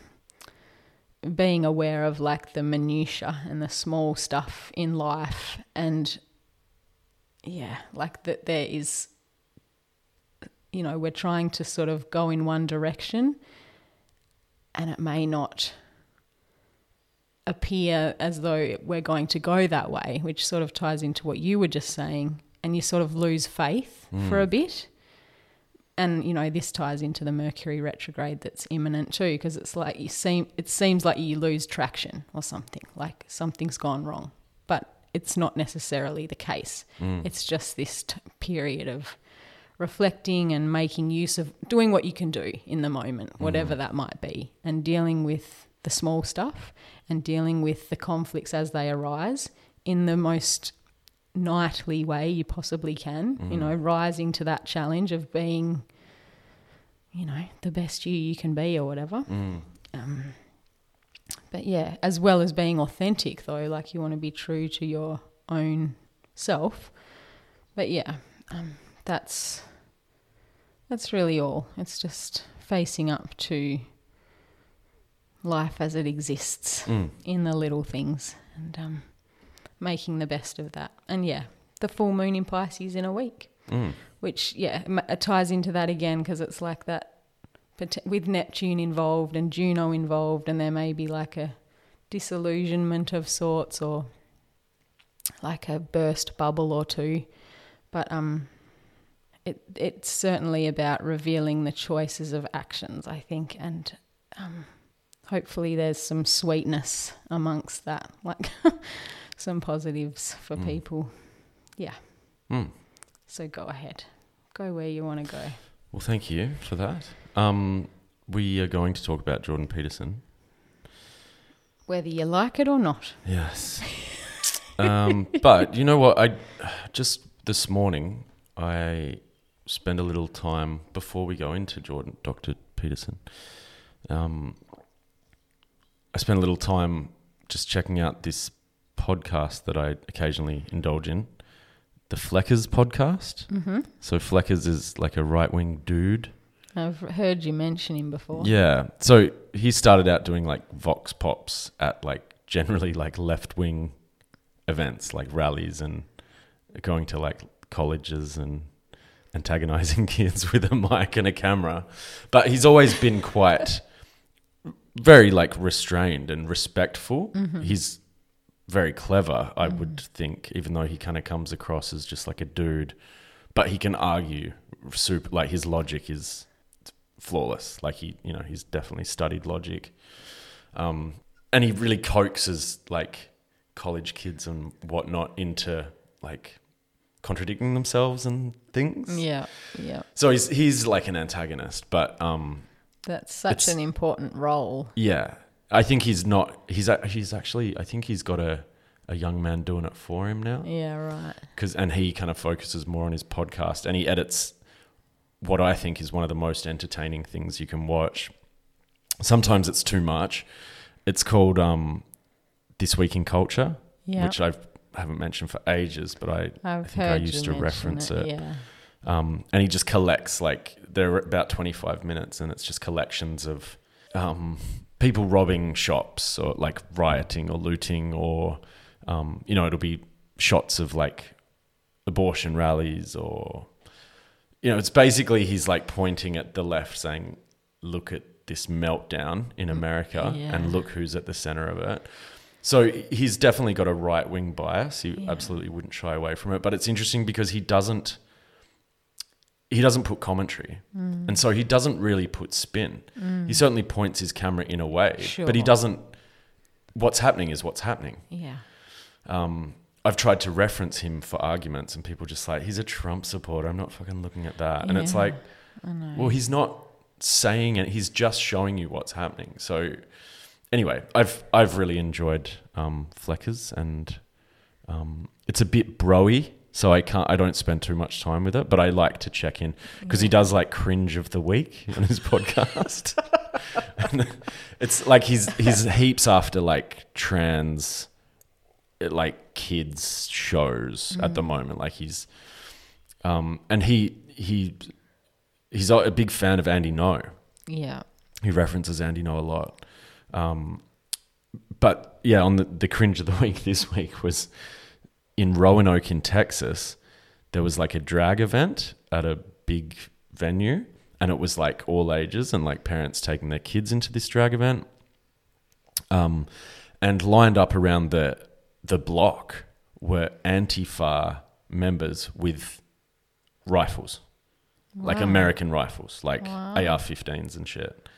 being aware of like the minutiae and the small stuff in life. And yeah, like that there is, you know, we're trying to sort of go in one direction and it may not appear as though we're going to go that way, which sort of ties into what you were just saying, and you sort of lose faith mm. for a bit. And you know, this ties into the Mercury retrograde that's imminent too, because it's like you seem it seems like you lose traction or something, like something's gone wrong, but it's not necessarily the case. Mm. It's just this t- period of reflecting and making use of doing what you can do in the moment, whatever that might be, and dealing with the small stuff and dealing with the conflicts as they arise in the most knightly way you possibly can. You know, rising to that challenge of being, you know, the best you you can be or whatever. Um, but yeah, as well as being authentic though, like you want to be true to your own self. But yeah, um, that's that's really all. It's just facing up to life as it exists Mm. in the little things and um, making the best of that. And yeah, the full moon in Pisces in a week, Mm. which yeah ties into that again because it's like that with Neptune involved and Juno involved, and there may be like a disillusionment of sorts or like a burst bubble or two, but um. It, it's certainly about revealing the choices of actions, I think, and um, hopefully there's some sweetness amongst that, like some positives for Mm. people. Yeah. Mm. So go ahead, go where you want to go. Well, thank you for that. Um, we are going to talk about Jordan Peterson. Whether you like it or not. Yes. um, but you know what? I just this morning I spent a little time before we go into Jordan, Doctor Peterson. Um, I spent a little time just checking out this podcast that I occasionally indulge in, the Fleccas podcast. Mm-hmm. So Fleccas is like a right wing dude. I've heard you mention him before. Yeah. So he started out doing like vox pops at like generally like left wing events, like rallies and going to like colleges and antagonizing kids with a mic and a camera. But he's always been quite very like restrained and respectful. He's very clever, I would think, even though he kind of comes across as just like a dude. But he can argue super like his logic is flawless. Like he, you know, he's definitely studied logic. Um, and he really coaxes like college kids and whatnot into like contradicting themselves and things. Yeah, yeah. So he's he's like an antagonist, but um, That's such an important role. yeah, I think he's not. He's he's actually. I think he's got a a young man doing it for him now. Yeah, right. because and he kind of focuses more on his podcast and he edits what I think is one of the most entertaining things you can watch. Sometimes it's too much. It's called um, This Week in Culture, Yeah. which I've haven't mentioned for ages, but I I've think I used to reference it. Yeah. um, and he just collects like they're about 25 minutes and it's just collections of um, people robbing shops or like rioting or looting or um, you know it'll be shots of like abortion rallies or you know it's basically he's like pointing at the left saying look at this meltdown in america Yeah. and look who's at the center of it so he's definitely got a right wing bias he Yeah. absolutely wouldn't shy away from it but it's interesting because he doesn't he doesn't put commentary Mm. and so he doesn't really put spin he certainly points his camera in a way but he doesn't what's happening is what's happening Yeah. um, I've tried to reference him for arguments, and people just like, he's a Trump supporter. I'm not fucking looking at that. And it's like, well, he's not saying it. He's just showing you what's happening. So, anyway, I've I've really enjoyed um, Fleccas, and um, it's a bit broy, so I can't I don't spend too much time with it. But I like to check in because he does like cringe of the week on his podcast. And it's like he's he's heaps after like trans like kids shows at the moment like he's um and he he he's a big fan of Andy Ngo yeah. he references Andy Ngo a lot um but yeah on the the cringe of the week this week was in Roanoke in Texas there was like a drag event at a big venue and it was like all ages and like parents taking their kids into this drag event um, and lined up around the the block were Antifa members with rifles, like American rifles, like Wow. AR-15s and shit.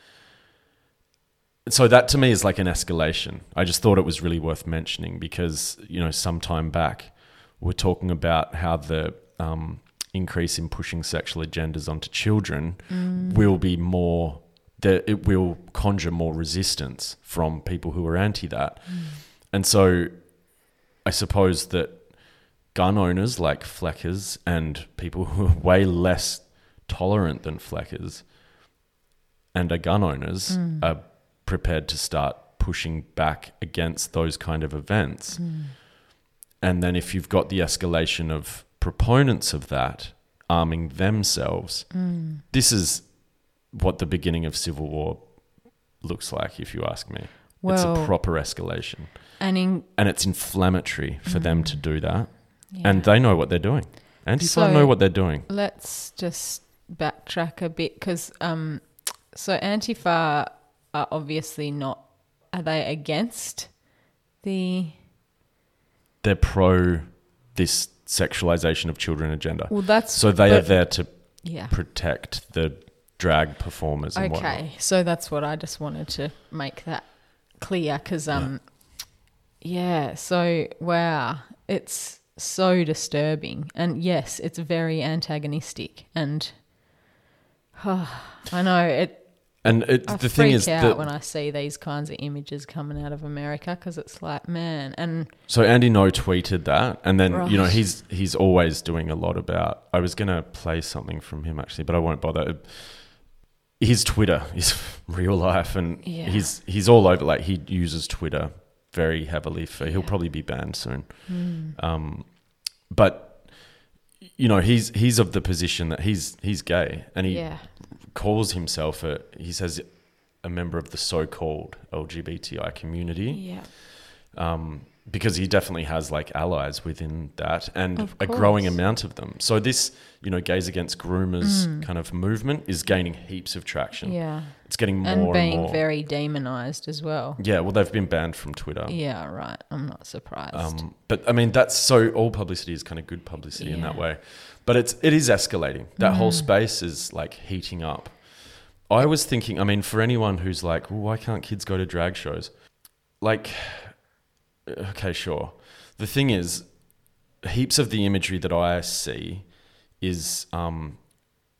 So that to me is like an escalation. I just thought it was really worth mentioning because you know some time back we're talking about how the um, increase in pushing sexual agendas onto children mm. will be more that it will conjure more resistance from people who are anti that. Mm. And so I suppose that gun owners like Fleccas and people who are way less tolerant than Fleccas and are gun owners mm. are prepared to start pushing back against those kind of events. Hmm. And then if you've got the escalation of proponents of that arming themselves, hmm. this is what the beginning of civil war looks like, if you ask me. it's a proper escalation. And in And it's inflammatory for them to hmm. do that. yeah. And they know what they're doing. Antifa So- know what they're doing. let's just backtrack a bit because um, so Antifa are obviously not. Are they against the? They're pro this sexualization of children agenda. Well, that's So they are there to Yeah. protect the drag performers and whatnot. Okay, so that's what I just wanted to make that clear because um, yeah. So wow, it's so disturbing, and yes, it's very antagonistic, and I know it. And it, the thing is out that when I see these kinds of images coming out of America because it's like, man, and So Andy Ngo tweeted that, and then you know he's he's always doing a lot about. I was gonna play something from him actually, but I won't bother. His Twitter is real life, and Yeah. he's he's all over. Like he uses Twitter very heavily for. He'll Yeah. probably be banned soon. Mm. Um, but you know, he's he's of the position that he's he's gay, and he yeah. Calls himself a. He says a member of the so-called LGBTI community. Yeah. um, because he definitely has like allies within that and a growing amount of them. So this, you know, gays against groomers kind of movement is gaining heaps of traction. Mm. Yeah. It's getting more And and, being more. very demonized as well. yeah, well, they've been banned from Twitter. Yeah, right. I'm not surprised. Um, but I mean, that's so all publicity is kind of good publicity in that way. But it's it is escalating. That whole Mm. space is like heating up. I was thinking, I mean, for anyone who's like, well, why can't kids go to drag shows? Like, okay, sure. The thing is, heaps of the imagery that I see is um,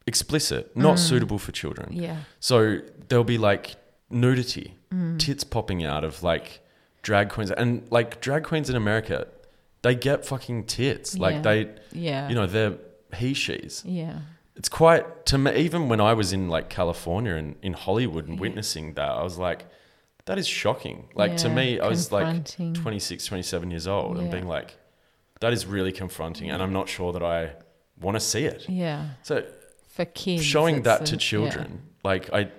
explicit, not suitable for children. Mm. yeah. So there'll be like nudity, Mm. tits popping out of like drag queens, and like drag queens in America, they get fucking tits. Like Yeah. they, Yeah. you know, they're he she's. Yeah. It's quite to me. Even when I was in like California and in Hollywood and witnessing that, I was like, that is shocking. Like to me, I was like confronting. 26, 27 years old and being like, that is really confronting, and I'm not sure that I want to see it. Yeah. So For kids. showing that a- to yeah. children, like I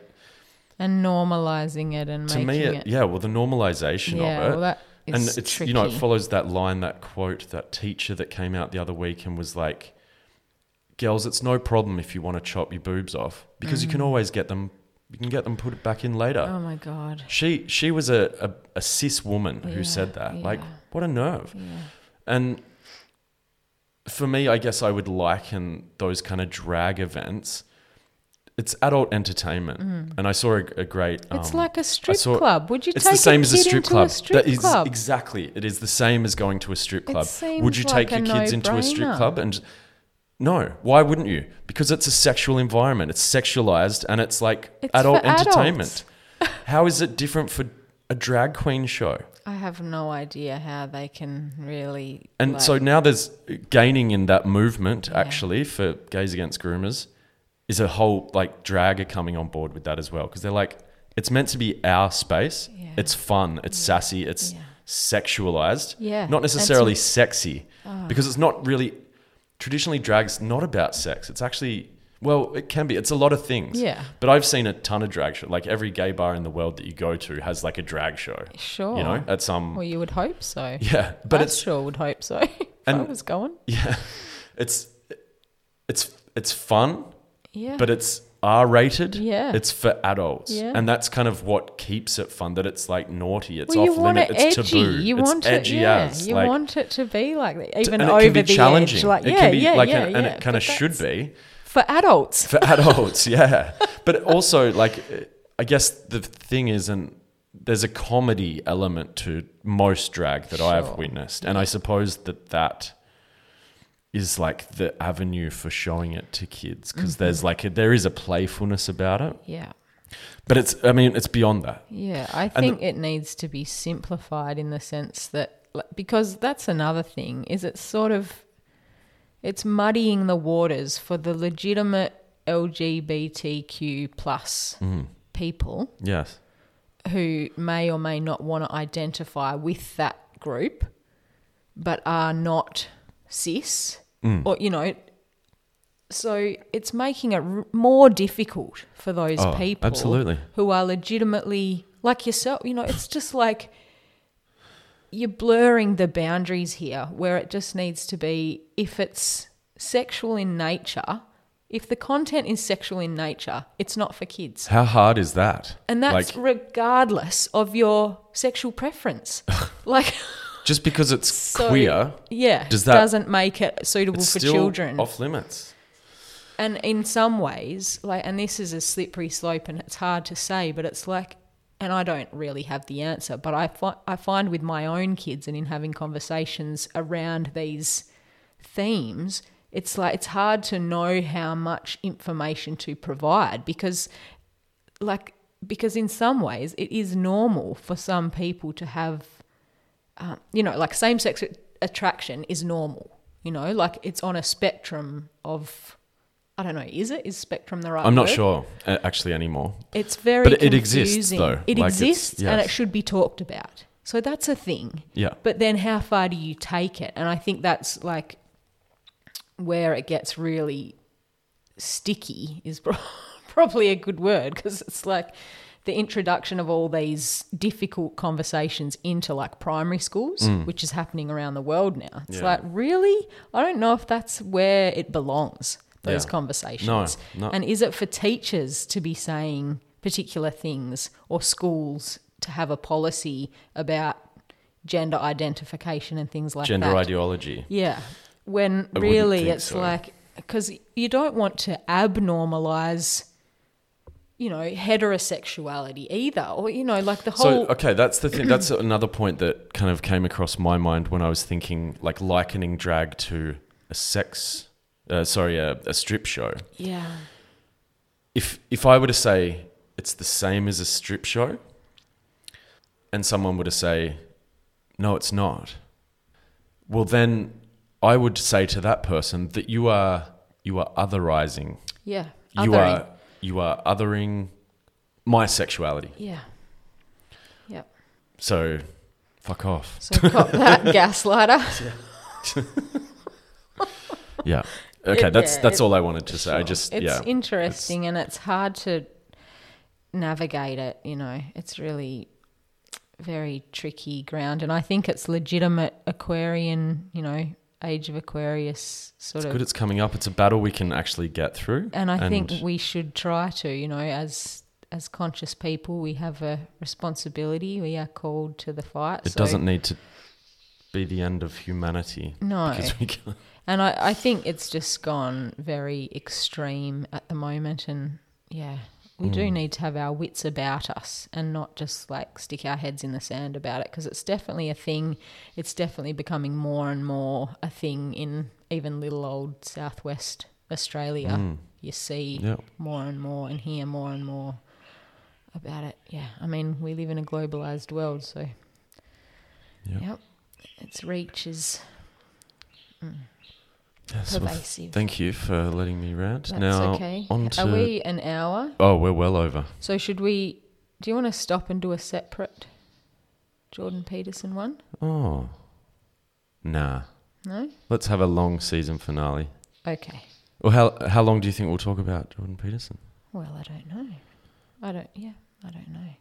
And normalizing it and to making me, it, it. yeah, well, the normalization yeah. of it, Well, and it's tricky. you know, it follows that line, that quote, that teacher that came out the other week and was like, "Girls, it's no problem if you want to chop your boobs off because you can always get them. You can get them put back in later." Mm. oh my God. She she was a, a, a cis woman who said that. Like, what a nerve! Yeah. And for me, I guess I would liken those kind of drag events. It's adult entertainment, and I saw a, a great. Mm. It's um, like a strip saw- club. Would you it's take the same a as a strip club. a strip that is club? exactly. It is the same as going to a strip club. Would you take like your a kids into a strip club and no? Why wouldn't you? Because it's a sexual environment. It's sexualized and it's like It's adult entertainment. How is it different for a drag queen show? I have no idea how they can really. And like- so now there's gaining in that movement Yeah. actually for gays against groomers is a whole like drag are coming on board with that as well because they're like it's meant to be our space. Yeah. It's fun. It's sassy. It's Yeah. sexualized. Yeah. Not necessarily to- sexy Ah. because it's not really traditionally drag's not about sex. It's actually well, it can be. It's a lot of things. Yeah. But I've seen a ton of drag shows. Like every gay bar in the world that you go to has like a drag show. Sure. You know, at some Well, you would hope so. yeah, but I it's sure would hope so. if I And- was going. yeah, it's it's it's fun, Yeah. but it's R rated. Yeah. it's for adults, Yeah. and that's kind of what keeps it fun. That it's like naughty, it's well, off limit, it it's edgy. taboo, You it's want edgy it, yeah. as You like, want it to be like that, even and over it can be the challenging. edge. Like, it yeah, can be yeah, like, yeah, an, and yeah. it kind of should be for adults. for adults, yeah. But also, like, I guess the thing is, and there's a comedy element to most drag that I have Sure. witnessed, and I suppose that that is like the avenue for showing it to kids because Mm-hmm. there's like a, there is a playfulness about it, Yeah. but it's I mean it's beyond that. Yeah, I think it needs to be simplified in the sense that because that's another thing is it's sort of it's muddying the waters for the legitimate LGBTQ plus Mm-hmm. people Yes, who may or may not want to identify with that group but are not cis Mm. or you know so it's making it r- more difficult for those Oh, people absolutely. who are legitimately like yourself you know it's just like you're blurring the boundaries here where it just needs to be if it's sexual in nature if the content is sexual in nature it's not for kids how hard is that? and that's like regardless of your sexual preference. like, just because it's so, queer, yeah, does that- doesn't make it suitable for children. off limits. And in some ways, like, and this is a slippery slope, and it's hard to say, but it's like, and I don't really have the answer, but I fi- I find with my own kids and in having conversations around these themes, it's like it's hard to know how much information to provide because like because in some ways it is normal for some people to have um, you know like same sex attraction is normal you know like it's on a spectrum of i don't know is it is spectrum the right I'm not word? sure uh, actually anymore. it's very But it exists, confusing. though. it Like, exists and it should be talked about So that's a thing. Yeah. But then how far do you take it? And I think that's like where it gets really sticky is probably a good word because it's like the introduction of all these difficult conversations into like primary schools, mm. which is happening around the world now. It's Yeah. like, really? I don't know if that's where it belongs, those Yeah. conversations. No, no. And is it for teachers to be saying particular things or schools to have a policy about gender identification and things like Gender that? Gender ideology. Yeah. When wouldn't really it's so. like, because you don't want to abnormalize, you know, heterosexuality either. Or, you know, like the whole. So okay, that's the thing. That's another point that kind of came across my mind when I was thinking, like likening drag to a sex, uh, sorry, a, a strip show. yeah. If if I were to say it's the same as a strip show, and someone were to say, no, it's not. Well, then I would say to that person that you are you are otherizing. Yeah. You Othering. are you are othering my sexuality. Yeah. Yep. So, fuck off. So cop that gaslighter. Yeah. Okay, It- that's yeah, that's all I wanted to say. I Sure. just it's yeah. interesting and it's hard to navigate it. You know, it's really very tricky ground, and I think it's legitimate Aquarian. You know, age of Aquarius sort It's of. good it's coming up. It's a battle we can actually get through. and I think we should try to. You know, as as conscious people, we have a responsibility. We are called to the fight. it so- doesn't need to be the end of humanity. No. Because we can, And I, I think it's just gone very extreme at the moment. And yeah, we Mm. do need to have our wits about us and not just like stick our heads in the sand about it because it's definitely a thing. It's definitely becoming more and more a thing in even little old southwest Australia. Mm. You see yeah. more and more and hear more and more about it. Yeah, I mean, we live in a globalized world, so Yeah. yep, its reach is Yeah, so th- pervasive. thank you for letting me rant. That's now okay. Are we an hour? Oh, we're well over. So should we? Do you want to stop and do a separate Jordan Peterson one? Oh. Nah. No. Let's have a long season finale. Okay. Well, how how long do you think we'll talk about Jordan Peterson? Well, I don't know. I don't. Yeah, I don't know.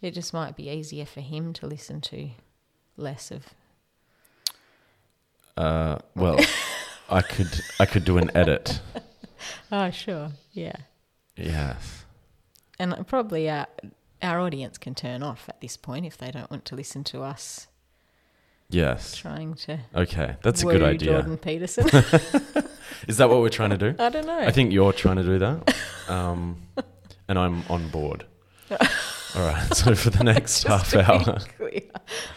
It just might be easier for him to listen to less of. Uh, well, I could I could do an edit. Oh, sure. Yeah. Yes. And probably our our audience can turn off at this point if they don't want to listen to us Yes. trying to. Okay, that's a good idea. Jordan Peterson. Is that what we're trying to do? I don't know. I think you're trying to do that, um, and I'm on board. All right. So for the next half Just to be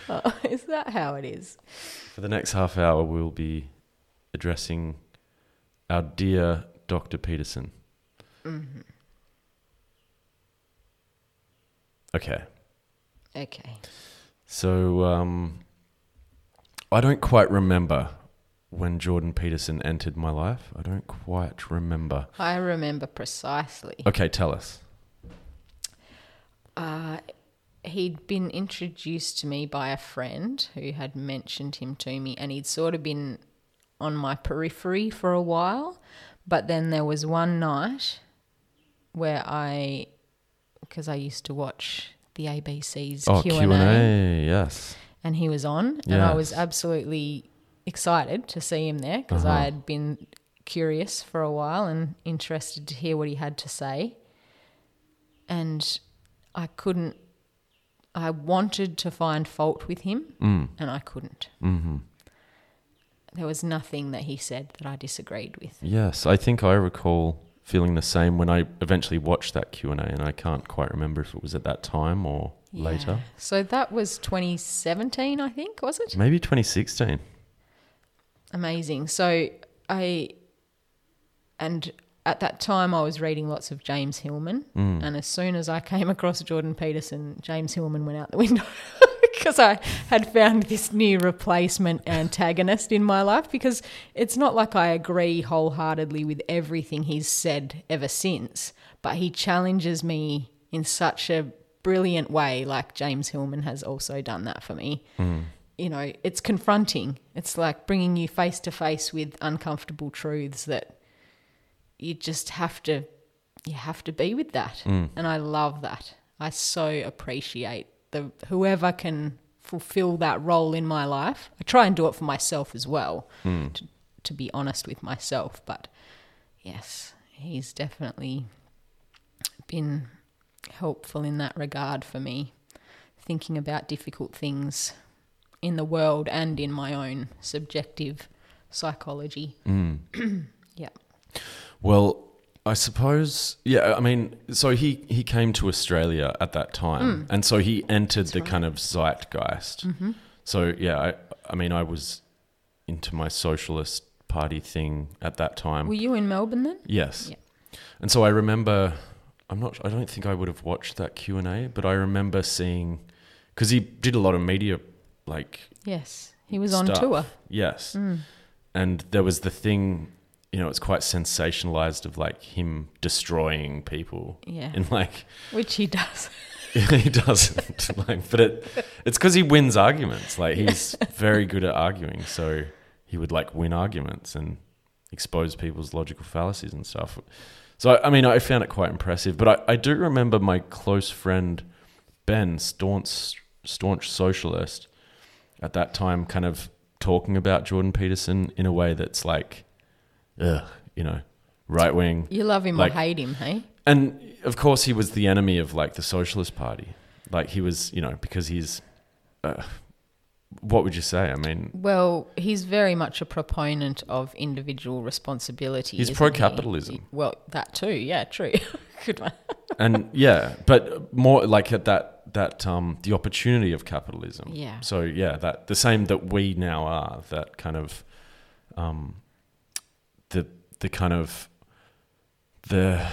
hour. Oh, is that how it is? for the next half hour, we'll be addressing our dear Dr. Peterson. Mm-hmm. Okay. Okay. So um, I don't quite remember when Jordan Peterson entered my life. I don't quite remember. I remember precisely. Okay, tell us. Uh, he'd been introduced to me by a friend who had mentioned him to me, and he'd sort of been on my periphery for a while. But then there was one night where I, because I used to watch the ABC's Oh, Q Q and and A, A. Yes. and he was on, and I was absolutely excited to see him there because Uh-huh. I had been curious for a while and interested to hear what he had to say. And I couldn't, I wanted to find fault with him, Mm. and I couldn't. hmm There was nothing that he said that I disagreed with. Yes, I think I recall feeling the same when I eventually watched that Q and A, and I can't quite remember if it was at that time or later. So that was 2017, I think, was it? Maybe 2016. Amazing. So I, and at that time I was reading lots of James Hillman, Mm. and as soon as I came across Jordan Peterson, James Hillman went out the window because I had found this new replacement antagonist in my life. Because it's not like I agree wholeheartedly with everything he's said ever since, but he challenges me in such a brilliant way, like James Hillman has also done that for me. Hmm. You know, it's confronting. It's like bringing you face to face with uncomfortable truths that you just have to you have to be with that. Hmm. And I love that. I so appreciate the whoever can fulfill that role in my life. I try and do it for myself as well. Hmm. To, to be honest with myself, but yes, he's definitely been helpful in that regard for me, thinking about difficult things in the world and in my own subjective psychology. yeah. Well, I suppose, yeah. I mean, so he he came to Australia at that time, hmm. and so he entered the kind of zeitgeist. Mm-hmm. So yeah, I I mean, I was into my socialist party thing at that time. Were you in Melbourne then? yes, Yeah. and so I remember. I'm not. I don't think I would have watched that Q and A, but I remember seeing because he did a lot of media, like Yes. He was on tour. Yes. Mm. And there was the thing, you know, it's quite sensationalized of like him destroying people. Yeah. And like Which he does. he doesn't like but it it's because he wins arguments. Like he's very good at arguing. So he would like win arguments and expose people's logical fallacies and stuff. So I mean I found it quite impressive. But I, I do remember my close friend Ben, staunch staunch socialist, at that time kind of talking about Jordan Peterson in a way that's like ugh, you know, right wing. You love him Like- or hate him, hey? And of course, he was the enemy of like the Socialist Party. Like he was, you know, because he's. Uh, what would you say? I mean, Well, he's very much a proponent of individual responsibility. He's pro-capitalism. he? Well, that too. Yeah, true. Good one. and yeah, but more like at that that um the opportunity of capitalism. Yeah. So yeah, that the same that we now are. That kind of, um, the the kind of the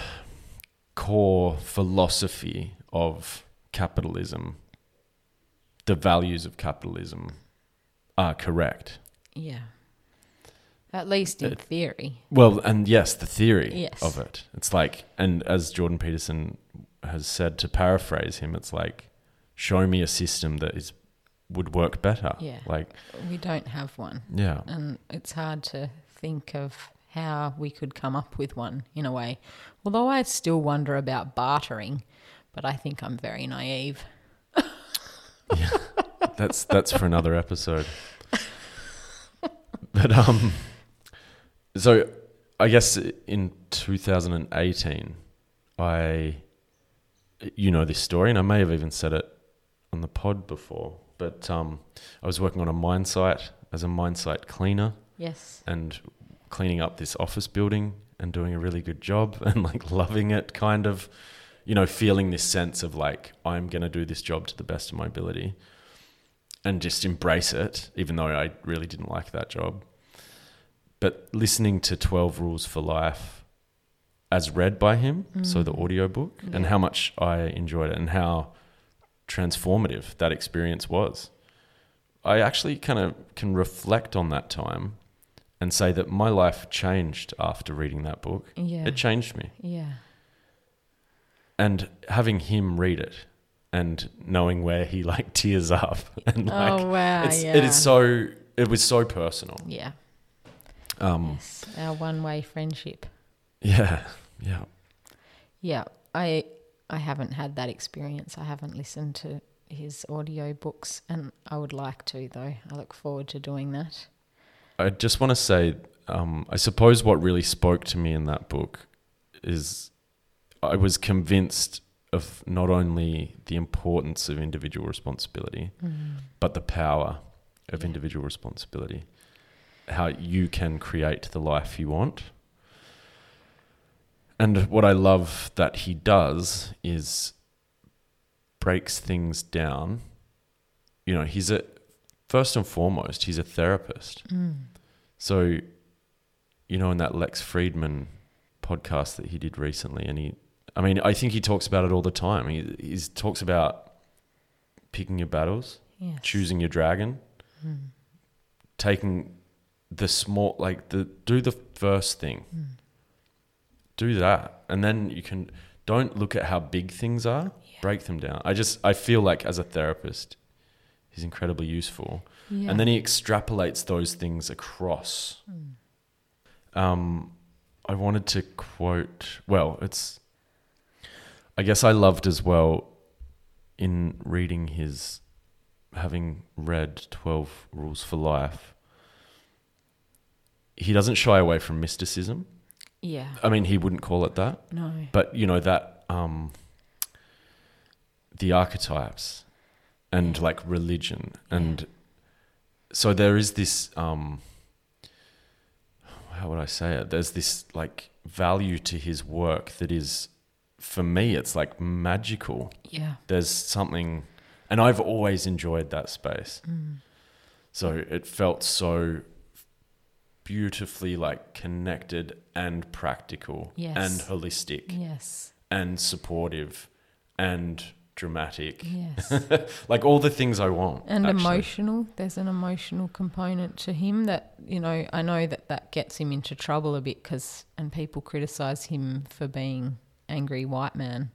core philosophy of capitalism, the values of capitalism, are correct. Yeah. At least in It- theory. Well, and yes, the theory Yes. of it. It's like, and as Jordan Peterson has said, to paraphrase him, it's like, show me a system that is would work better. Yeah. Like, We don't have one. yeah, And it's hard to think of how we could come up with one in a way. Although I still wonder about bartering, but I think I'm very naive. yeah, that's that's for another episode. But um, so I guess in 2018, I, you know this story, and I may have even said it on the pod before. But um, I was working on a mine site as a mine site cleaner Yes. and cleaning up this office building and doing a really good job and like loving it, kind of, you know, feeling this sense of like, I'm going to do this job to the best of my ability and just embrace it, even though I really didn't like that job. But listening to 12 Rules for Life as read by him, so the mm. audiobook, and how much I enjoyed it and how transformative that experience was. I actually kind of can reflect on that time and say that my life changed after reading that book. Yeah. It changed me. Yeah. And having him read it and knowing where he like tears up and like oh wow. it's, yeah. it is so it was so personal. Yeah. Um Yes. Our one-way friendship. yeah. Yeah. Yeah. I I haven't had that experience. I haven't listened to his audio books and I would like to though. I look forward to doing that. I just want to say, um, I suppose what really spoke to me in that book is I was convinced of not only the importance of individual responsibility, but the power of Yeah. individual responsibility. How you can create the life you want. And what I love that he does is breaks things down. You know, he's a first and foremost, he's a therapist. Mm. So, you know, in that Lex Fridman podcast that he did recently, and he, I mean, I think he talks about it all the time. He he talks about picking your battles, Yes. choosing your dragon, mm. taking the small, like the do the first thing, mm. do that, and then you can don't look at how big things are. Break them down. I just I feel like as a therapist, he's incredibly useful. Yeah. And then he extrapolates those things across. Um, I wanted to quote. Well, it's. I guess I loved as well in reading his, having read Twelve Rules for Life. He doesn't shy away from mysticism. yeah. I mean, he wouldn't call it that, No. but you know that um, the archetypes and like religion and so there is this um, how would I say it? There's this like value to his work that is for me it's like magical. Yeah. There's something and I've always enjoyed that space. So it felt so beautifully like connected and practical Yes. and holistic Yes. and supportive and dramatic. Yes. like all the things I want. and actually. emotional. There's an emotional component to him that you know. I know that that gets him into trouble a bit because and people criticize him for being angry white man.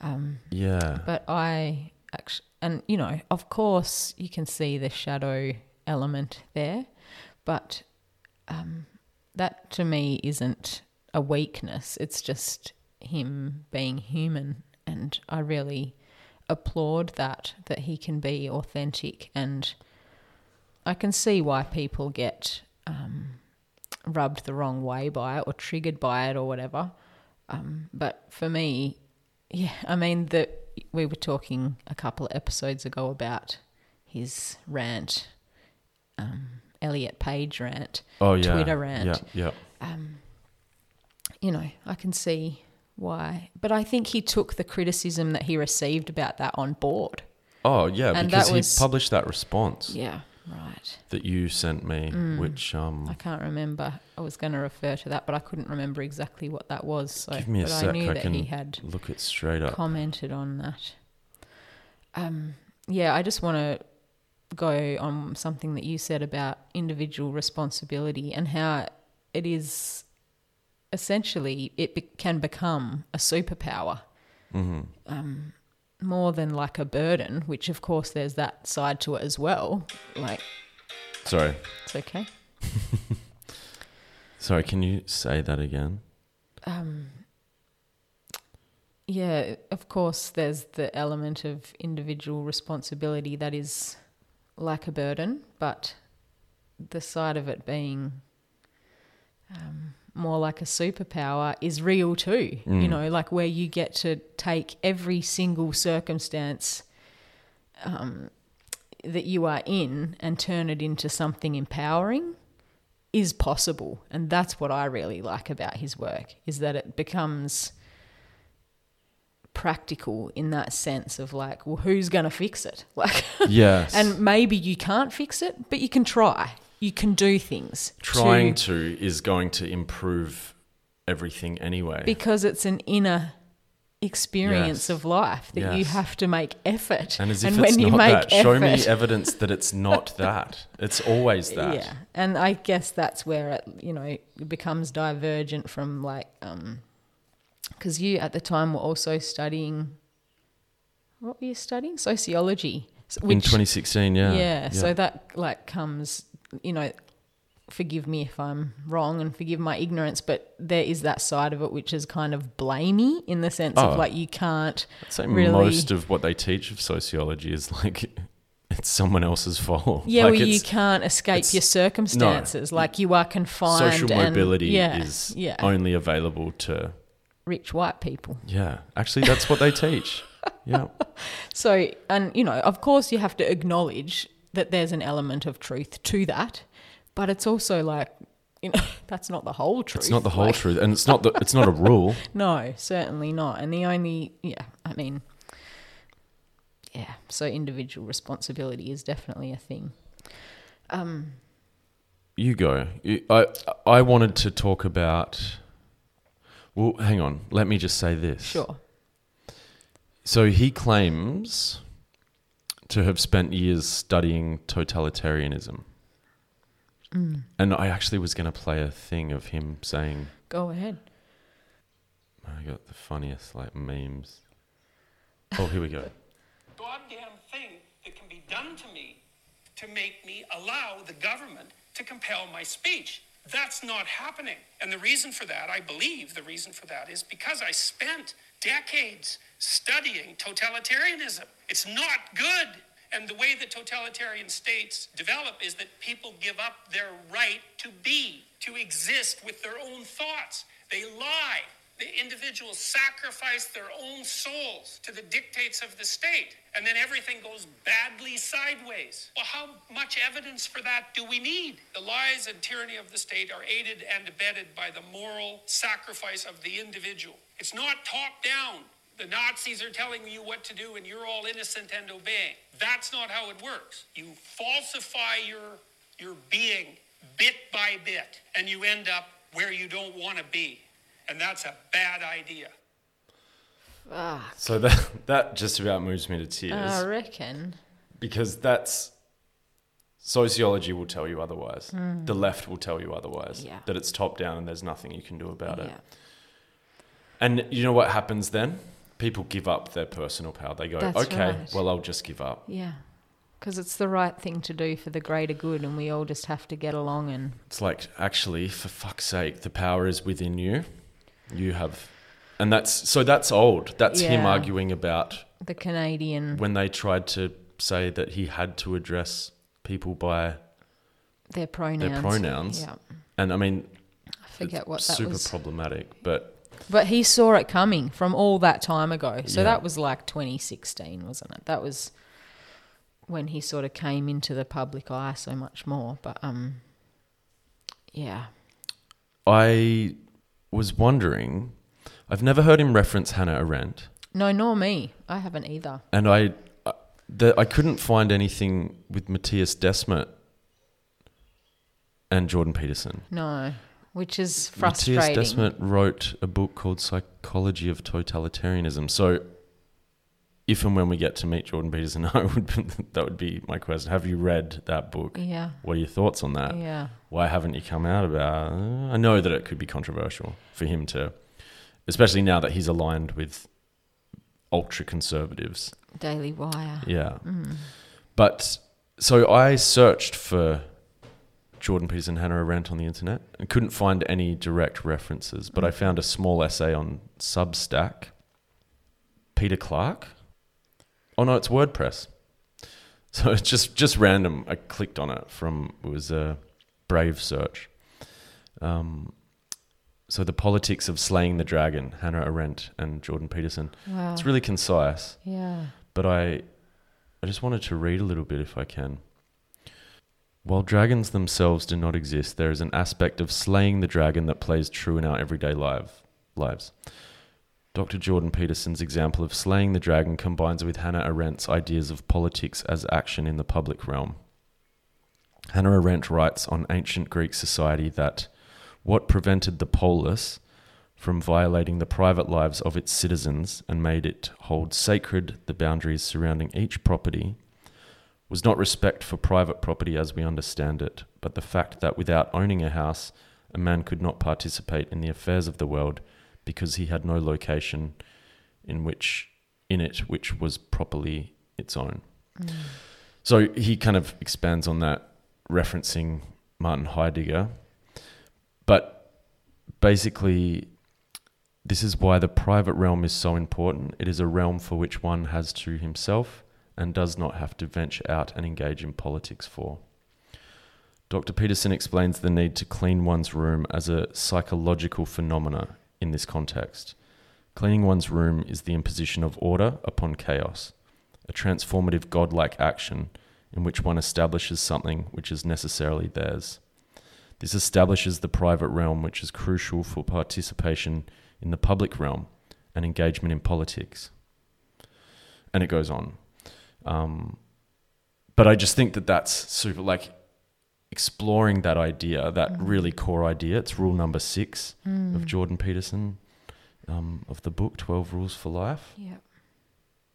Um, Yeah. but I actually, and you know, of course, you can see the shadow element there, but um, that to me isn't a weakness. It's just him being human, and I really applaud that that he can be authentic, and I can see why people get um, rubbed the wrong way by it or triggered by it or whatever. Um, but for me, yeah, I mean that we were talking a couple of episodes ago about his rant, um, Elliot Page rant, oh yeah. Twitter rant. Yeah. Yeah. Um, you know, I can see why, but I think he took the criticism that he received about that on board. Oh yeah, And because that he was- published that response Yeah, right. that you sent me, Mm. which um I can't remember. I was going to refer to that, but I couldn't remember exactly what that was. So, give me a but sec. I knew I that can he had look it straight up. commented on that. Um, yeah, I just want to go on something that you said about individual responsibility and how it is essentially it be- can become a superpower hmm um, more than like a burden. Which, of course, there's that side to it as well. Like Sorry. it's okay. Sorry, can you say that again? um, yeah, of course, there's the element of individual responsibility that is like a burden, but the side of it being um, more like a superpower is real too. You Mm. know, like where you get to take every single circumstance um, that you are in and turn it into something empowering is possible and that's what i really like about his work is that it becomes practical in that sense of like well who's going to fix it like Yes. and maybe you can't fix it but you can try you can do things trying to, to is going to improve everything anyway. because it's an inner experience Yes. of life that you have to make effort and as if and it's when you not make that, effort show me evidence that it's not that. It's always that. Yeah, and I guess that's where it, you know, it becomes divergent from like, um, because you at the time were also studying. What were you studying? Sociology. s- In which- 2016, yeah. yeah, so that like comes, you know, forgive me if I'm wrong and forgive my ignorance, but there is that side of it which is kind of blamey in the sense Oh. of like you can't. I'd say really- most of what they teach of sociology is like it's someone else's fault. Yeah, like well, you can't escape your circumstances. like you are confined. social and- mobility yeah, is yeah. only available to rich white people. yeah. Actually, that's what they teach. Yeah. So, and you know, of course, you have to acknowledge that there's an element of truth to that, but it's also like, you know, that's not the whole truth. It's not the whole Like, truth, and it's not the, it's not a rule. No, certainly not. And the only, yeah, I mean, yeah. So individual responsibility is definitely a thing. Um, You go. I I wanted to talk about. Well, hang on. Let me just say this. sure. So he claims to have spent years studying totalitarianism. Mm. And I actually was going to play a thing of him saying, Go ahead. I got the funniest like memes. Oh, here we go. goddamn thing that can be done to me to make me allow the government to compel my speech. That's not happening. And the reason for that, I believe the reason for that is because I spent decades studying totalitarianism. It's not good. And the way that totalitarian states develop is that people give up their right to be, to exist with their own thoughts. They lie. The individuals sacrifice their own souls to the dictates of the state, and then everything goes badly sideways. Well, how much evidence for that do we need? The lies and tyranny of the state are aided and abetted by the moral sacrifice of the individual. It's not top down. The Nazis are telling you what to do, and you're all innocent and obeying. That's not how it works. You falsify your, your being bit by bit, and you end up where you don't want to be. And that's a bad idea. Fuck. So that that just about moves me to tears ah, I reckon. because that's sociology will tell you otherwise. Hmm. The left will tell you otherwise. Yeah. That it's top down and there's nothing you can do about it. And you know what happens then? People give up their personal power. They go, That's okay, right. well, I'll just give up. Yeah. Because it's the right thing to do for the greater good, and we all just have to get along and It's like, actually, for fuck's sake, the power is within you. You have. And that's so that's old. That's him arguing about the Canadian, when they tried to say that he had to address people by. their pronouns. Their pronouns. Yeah. And I mean, I forget what that super problematic, but But he saw it coming from all that time ago. So Yeah. that was like 2016, wasn't it? That was when he sort of came into the public eye so much more. But um, yeah, I was wondering. I've never heard him reference Hannah Arendt. no, nor me. I haven't either. and I, uh, the, I couldn't find anything with Mattias Desmet and Jordan Peterson. No, which is frustrating. Mattias Desmet wrote a book called Psychology of Totalitarianism. So, if and when we get to meet Jordan Peterson, I would that would be my question. Have you read that book? Yeah, What are your thoughts on that? yeah, Why haven't you come out about? Uh, I know that it could be controversial for him to, especially now that he's aligned with ultra conservatives. Daily Wire. Yeah. But so I searched for Jordan Peterson, and Hannah Arendt on the internet and couldn't find any direct references, but I found a small essay on Substack. Peter Clark? Oh no, it's WordPress. So it's just just random. I clicked on it from it was a brave search. Um, so the politics of slaying the dragon, Hannah Arendt and Jordan Peterson. Wow. It's really concise yeah. but I I just wanted to read a little bit if I can. While dragons themselves do not exist, there is an aspect of slaying the dragon that plays true in our everyday life, lives. Dr. Jordan Peterson's example of slaying the dragon combines with Hannah Arendt's ideas of politics as action in the public realm. Hannah Arendt writes on ancient Greek society that what prevented the polis from violating the private lives of its citizens and made it hold sacred the boundaries surrounding each property was not respect for private property as we understand it, but the fact that without owning a house, a man could not participate in the affairs of the world because he had no location in which in it which was properly its own. Mm. So he kind of expands on that, referencing Martin Heidegger. But basically, this is why the private realm is so important. It is a realm for which one has to himself and does not have to venture out and engage in politics for. Dr. Peterson explains the need to clean one's room as a psychological phenomena in this context. Cleaning one's room is the imposition of order upon chaos, a transformative godlike action in which one establishes something which is necessarily theirs. This establishes the private realm, which is crucial for participation in the public realm and engagement in politics. And it goes on. Um, but I just think that that's super, like exploring that idea, that really core idea. It's rule number six of Jordan Peterson um, of the book, 12 Rules for Life. Yeah.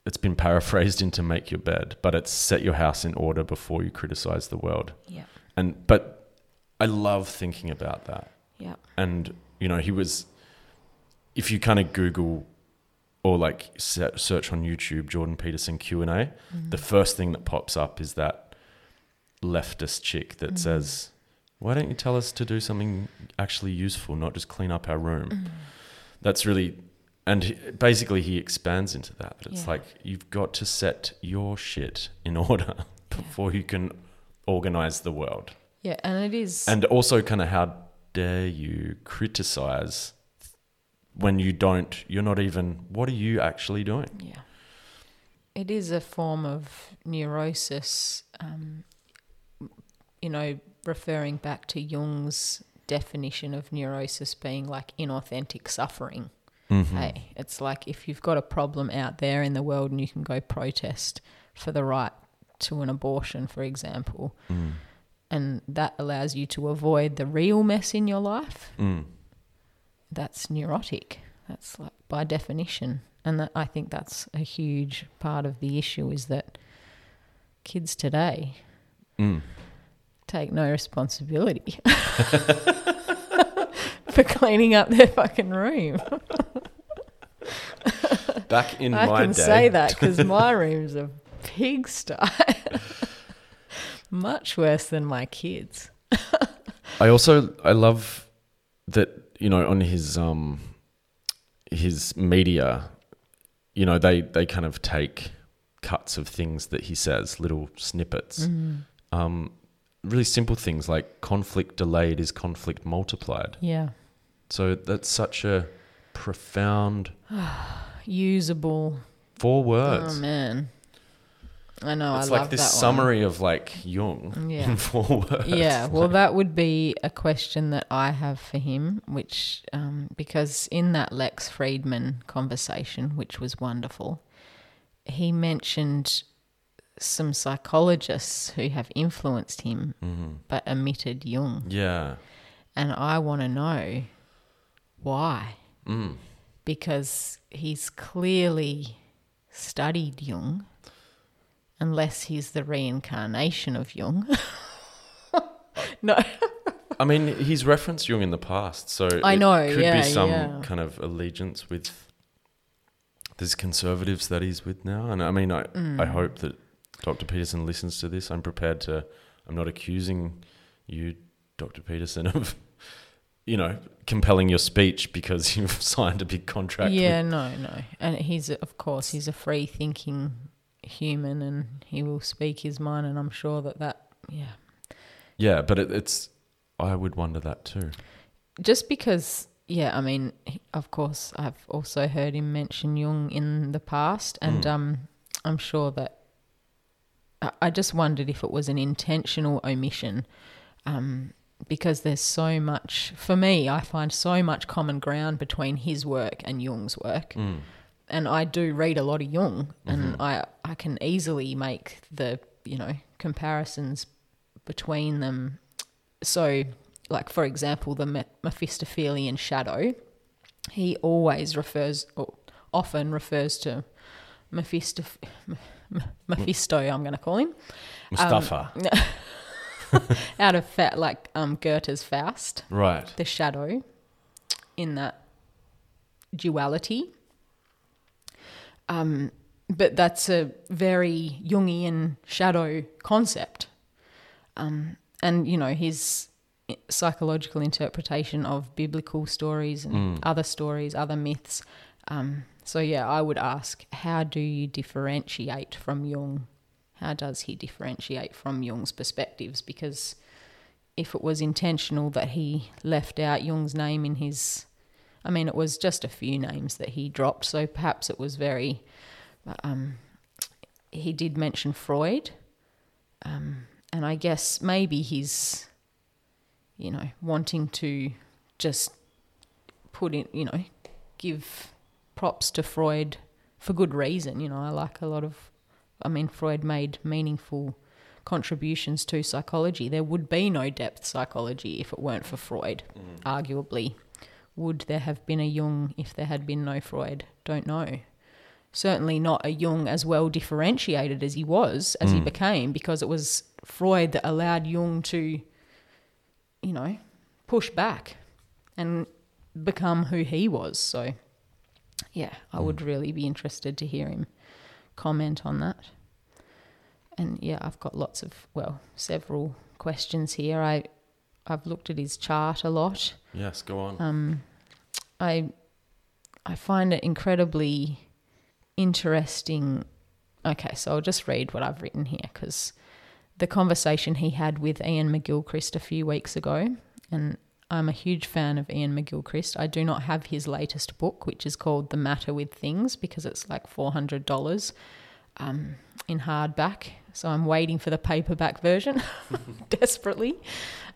It's been paraphrased into make your bed, but it's set your house in order before you criticize the world. Yeah. And, but I love thinking about that Yeah. and you know he was if you kind of Google or like search on YouTube Jordan Peterson Q and A, the mm-hmm. first thing that pops up is that leftist chick that mm-hmm. says, "Why don't you tell us to do something actually useful, not just clean up our room?" Mm-hmm. That's really, and he, basically he expands into that. That it's Yeah. like you've got to set your shit in order before you can organize the world, Yeah, and it is. and also kind of how dare you criticize when you don't you're not even what are you actually doing Yeah. It is a form of neurosis, um, you know, referring back to Jung's definition of neurosis being like inauthentic suffering. Hey, it's like if you've got a problem out there in the world and you can go protest for the right to an abortion, for example, and that allows you to avoid the real mess in your life, Mm. That's neurotic. That's like by definition, and that, I think that's a huge part of the issue is that kids today Mm. take no responsibility for cleaning up their fucking room. back in I my day. I can say that because my room's a pigsty. Much worse than my kids. I also I love that you know on his um his media, you know they they kind of take cuts of things that he says, little snippets, um, really simple things like conflict delayed is conflict multiplied. Yeah. So that's such a profound Usable. four words. Oh man. I know. it's I like love this that one. summary of like Jung Yeah. in four words. Yeah, well, that would be a question that I have for him, which, um, because in that Lex Fridman conversation, which was wonderful, he mentioned some psychologists who have influenced him but omitted Jung. Yeah. And I want to know why. Mm. Because he's clearly studied Jung, unless he's the reincarnation of Jung. no. I mean, he's referenced Jung in the past, so I it know, could yeah, be some yeah. kind of allegiance with this conservatives that he's with now. And I mean, I Mm. I hope that Dr. Peterson listens to this. I'm prepared to. I'm not accusing you, Dr. Peterson, of you know compelling your speech because you've signed a big contract. Yeah, with- no, no. And he's, of course, he's a free thinking human and he will speak his mind. And I'm sure that that, yeah. yeah, but it, it's. I would wonder that too. Just because, yeah, I mean, of course, I've also heard him mention Jung in the past. And um, I'm sure that I- I just wondered if it was an intentional omission. Um, because there's so much, for me, I find so much common ground between his work and Jung's work. And I do read a lot of Jung, and I I can easily make the you know comparisons between them. So, like for example, the Me- Mephistophelian shadow, he always refers or often refers to Mephisto. Mephisto, I'm going to call him Mustafa, out of fat, like um, Goethe's Faust. right? the shadow in that duality. Um, but that's a very Jungian shadow concept. Um, and, you know, his psychological interpretation of biblical stories and other stories, other myths. Um, so, yeah, I would ask how do you differentiate from Jung? How does he differentiate from Jung's perspectives? Because if it was intentional that he left out Jung's name in his, I mean, it was just a few names that he dropped, so perhaps it was very. Um, he did mention Freud, um, and I guess maybe he's, you know, wanting to just put in, you know, give props to Freud for good reason. You know, I like a lot of, I mean, Freud made meaningful contributions to psychology. There would be no depth psychology if it weren't for Freud, arguably. Would there have been a Jung if there had been no Freud? Don't know. Certainly not a Jung as well differentiated as he was, as he hmm. became, because it was Freud that allowed Jung to, you know, push back. And become who he was. So, yeah, I would hmm. really be interested to hear him comment on that. And yeah, I've got lots of well, several questions here. I I've looked at his chart a lot. Yes, go on. Um, I I find it incredibly interesting. Okay, so I'll just read what I've written here because the conversation he had with Iain McGilchrist a few weeks ago, and I'm a huge fan of Iain McGilchrist. I do not have his latest book, which is called The Matter with Things, because it's like four hundred dollars um, in hardback. So I'm waiting for the paperback version desperately.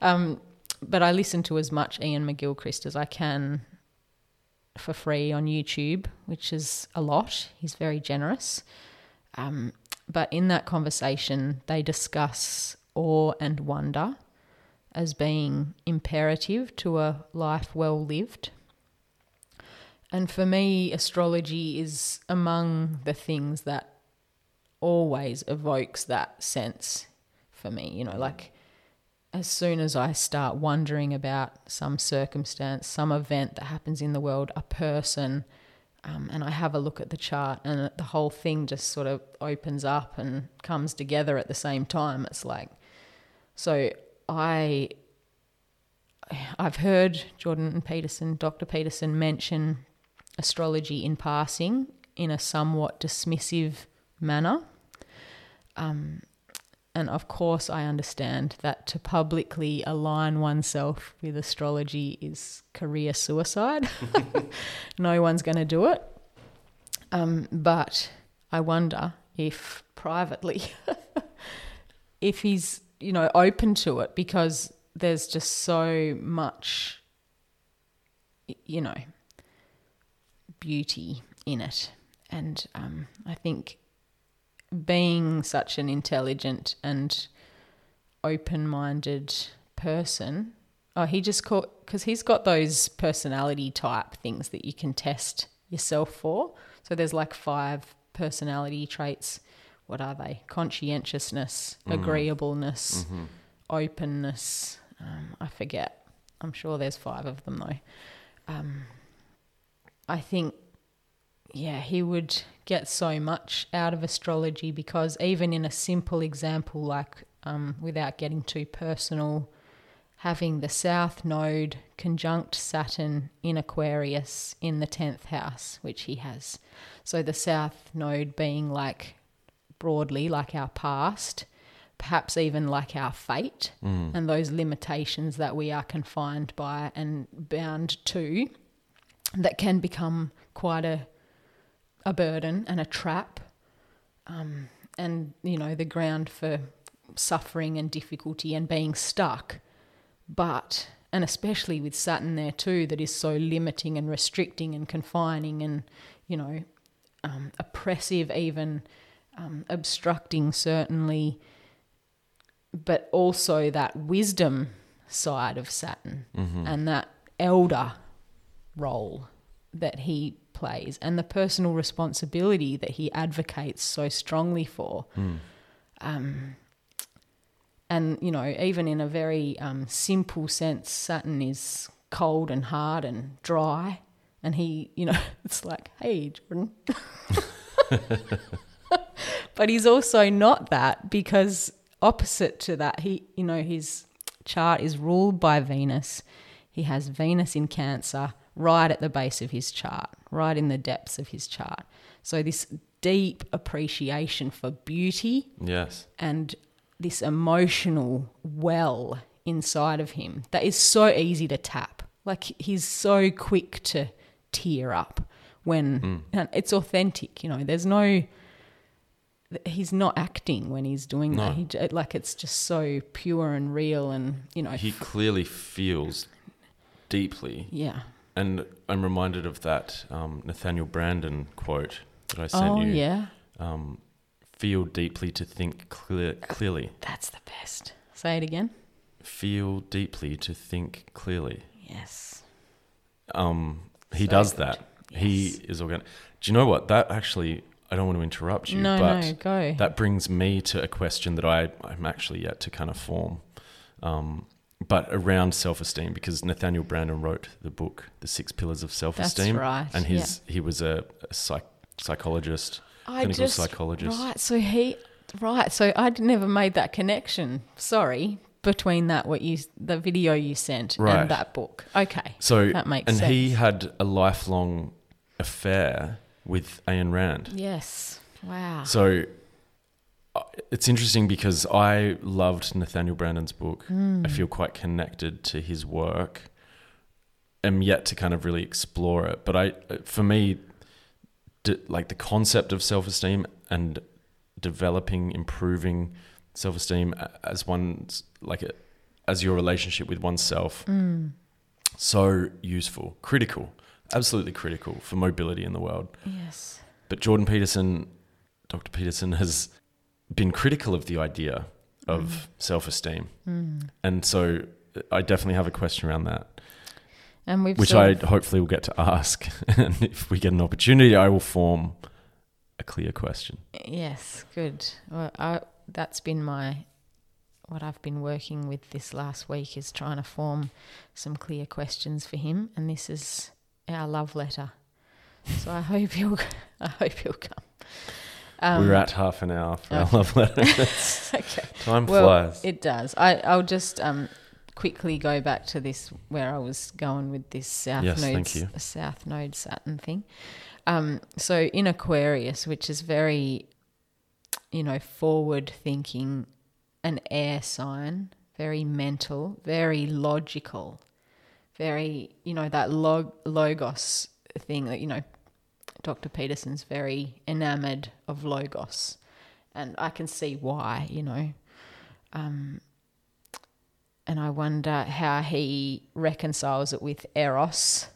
Um, but I listen to as much Iain McGilchrist as I can for free on YouTube, which is a lot. He's very generous. Um, but in that conversation, they discuss awe and wonder as being imperative to a life well lived. And for me, astrology is among the things that always evokes that sense for me. You know, like as soon as I start wondering about some circumstance, some event that happens in the world, a person, um, and I have a look at the chart, and the whole thing just sort of opens up and comes together at the same time. It's like, so I, I've heard Jordan Peterson, Dr. Peterson, mention astrology in passing in a somewhat dismissive manner. Um, and of course, I understand that to publicly align oneself with astrology is career suicide. no one's going to do it. Um, but I wonder if privately, if he's, you know, open to it because there's just so much, you know, beauty in it. And um, I think being such an intelligent and open-minded person oh he just caught because he's got those personality type things that you can test yourself for. So there's like five personality traits. What are they? Conscientiousness agreeableness openness. Um, i forget. I'm sure there's five of them though. Um, i think yeah, he would get so much out of astrology because even in a simple example, like um, without getting too personal, having the South Node conjunct Saturn in Aquarius in the 10th house, which he has. So the South Node being like broadly like our past, perhaps even like our fate, and those limitations that we are confined by and bound to that can become quite a a burden and a trap, um, and you know the ground for suffering and difficulty and being stuck. But and especially with Saturn there too, that is so limiting and restricting and confining and you know um, oppressive, even um, obstructing certainly, but also that wisdom side of Saturn and that elder role that he plays and the personal responsibility that he advocates so strongly for. Um, and, you know, even in a very um, simple sense, Saturn is cold and hard and dry. And he, you know, it's like, hey, Jordan. but he's also not that because opposite to that, he, you know, his chart is ruled by Venus. He has Venus in Cancer right at the base of his chart, right in the depths of his chart. So this deep appreciation for beauty Yes. and this emotional well inside of him that is so easy to tap. Like he's so quick to tear up when mm. and it's authentic. You know, there's no. He's not acting when he's doing No. that. He, like it's just so pure and real, and you know, He clearly feels deeply. yeah. And I'm reminded of that um, Nathaniel Branden quote that I sent Oh you. yeah, Um, feel deeply to think clear, clearly. that's the best. Say it again. Feel deeply to think clearly. Yes. Um, he So does good. that. He is organ. Do you know what? That actually, I don't want to interrupt you, No, but no, go. that brings me to a question that I, I'm actually yet to kind of form. Um, but around self esteem because Nathaniel Branden wrote the book The Six Pillars of Self Esteem. right, And his he was a, a psych, psychologist, clinical psychologist. Right. So he. Right. So I'd never made that connection. Sorry. Between that, what you the video you sent Right. and that book. Okay. So that makes and sense. he had a lifelong affair with Ayn Rand. Yes. Wow. So it's interesting because I loved Nathaniel Branden's book. I feel quite connected to his work. Am yet to kind of really explore it, but I, for me, d- like the concept of self-esteem and developing, improving self-esteem as one's like a, as your relationship with oneself, mm. so useful, critical, absolutely critical for mobility in the world. yes. But Jordan Peterson, Dr. Peterson, has been critical of the idea of mm. self esteem. Mm. And so I definitely have a question around that, And we've which I hopefully will get to ask. and if we get an opportunity, I will form a clear question. Yes, good. Well, I, that's been my what I've been working with this last week is trying to form some clear questions for him, and this is our love letter. So I hope he'll. I hope he'll come. Um, We're at half an hour for our love letter. okay. Time Well, flies. it does. I, I'll just um, quickly go back to this where I was going with this South Yes, Node. South Node Saturn thing. Um, so in Aquarius, which is very, you know, forward thinking, an air sign, very mental, very logical, very, you know, that log, logos thing that you know, Dr. Peterson's very enamored of logos, and I can see why, you know. Um, and I wonder how he reconciles it with eros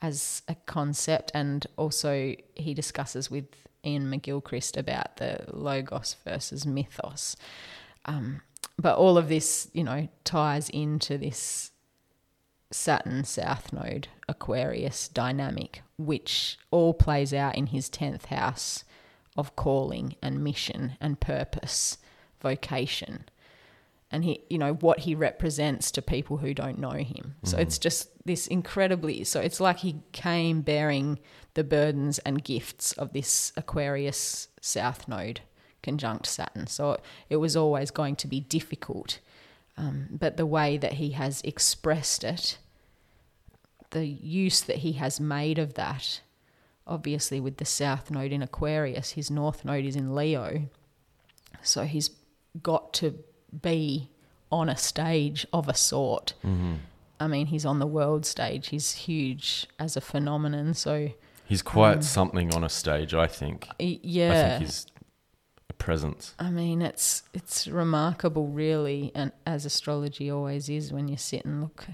as a concept, and also he discusses with Iain McGilchrist about the logos versus mythos. Um, but all of this, you know, ties into this Saturn South Node Aquarius dynamic, which all plays out in his 10th house of calling and mission and purpose, vocation. And he, you know, what he represents to people who don't know him. So mm-hmm. it's just this incredibly, so it's like he came bearing the burdens and gifts of this Aquarius South Node conjunct Saturn. So it was always going to be difficult. Um, but the way that he has expressed it, the use that he has made of that, obviously with the South Node in Aquarius, his North Node is in Leo. So he's got to be on a stage of a sort. I mean, he's on the world stage. He's huge as a phenomenon. So, He's quite something on a stage, I think. y- I yeah. think he's presence. I mean, it's it's remarkable, really, and as astrology always is, when you sit and look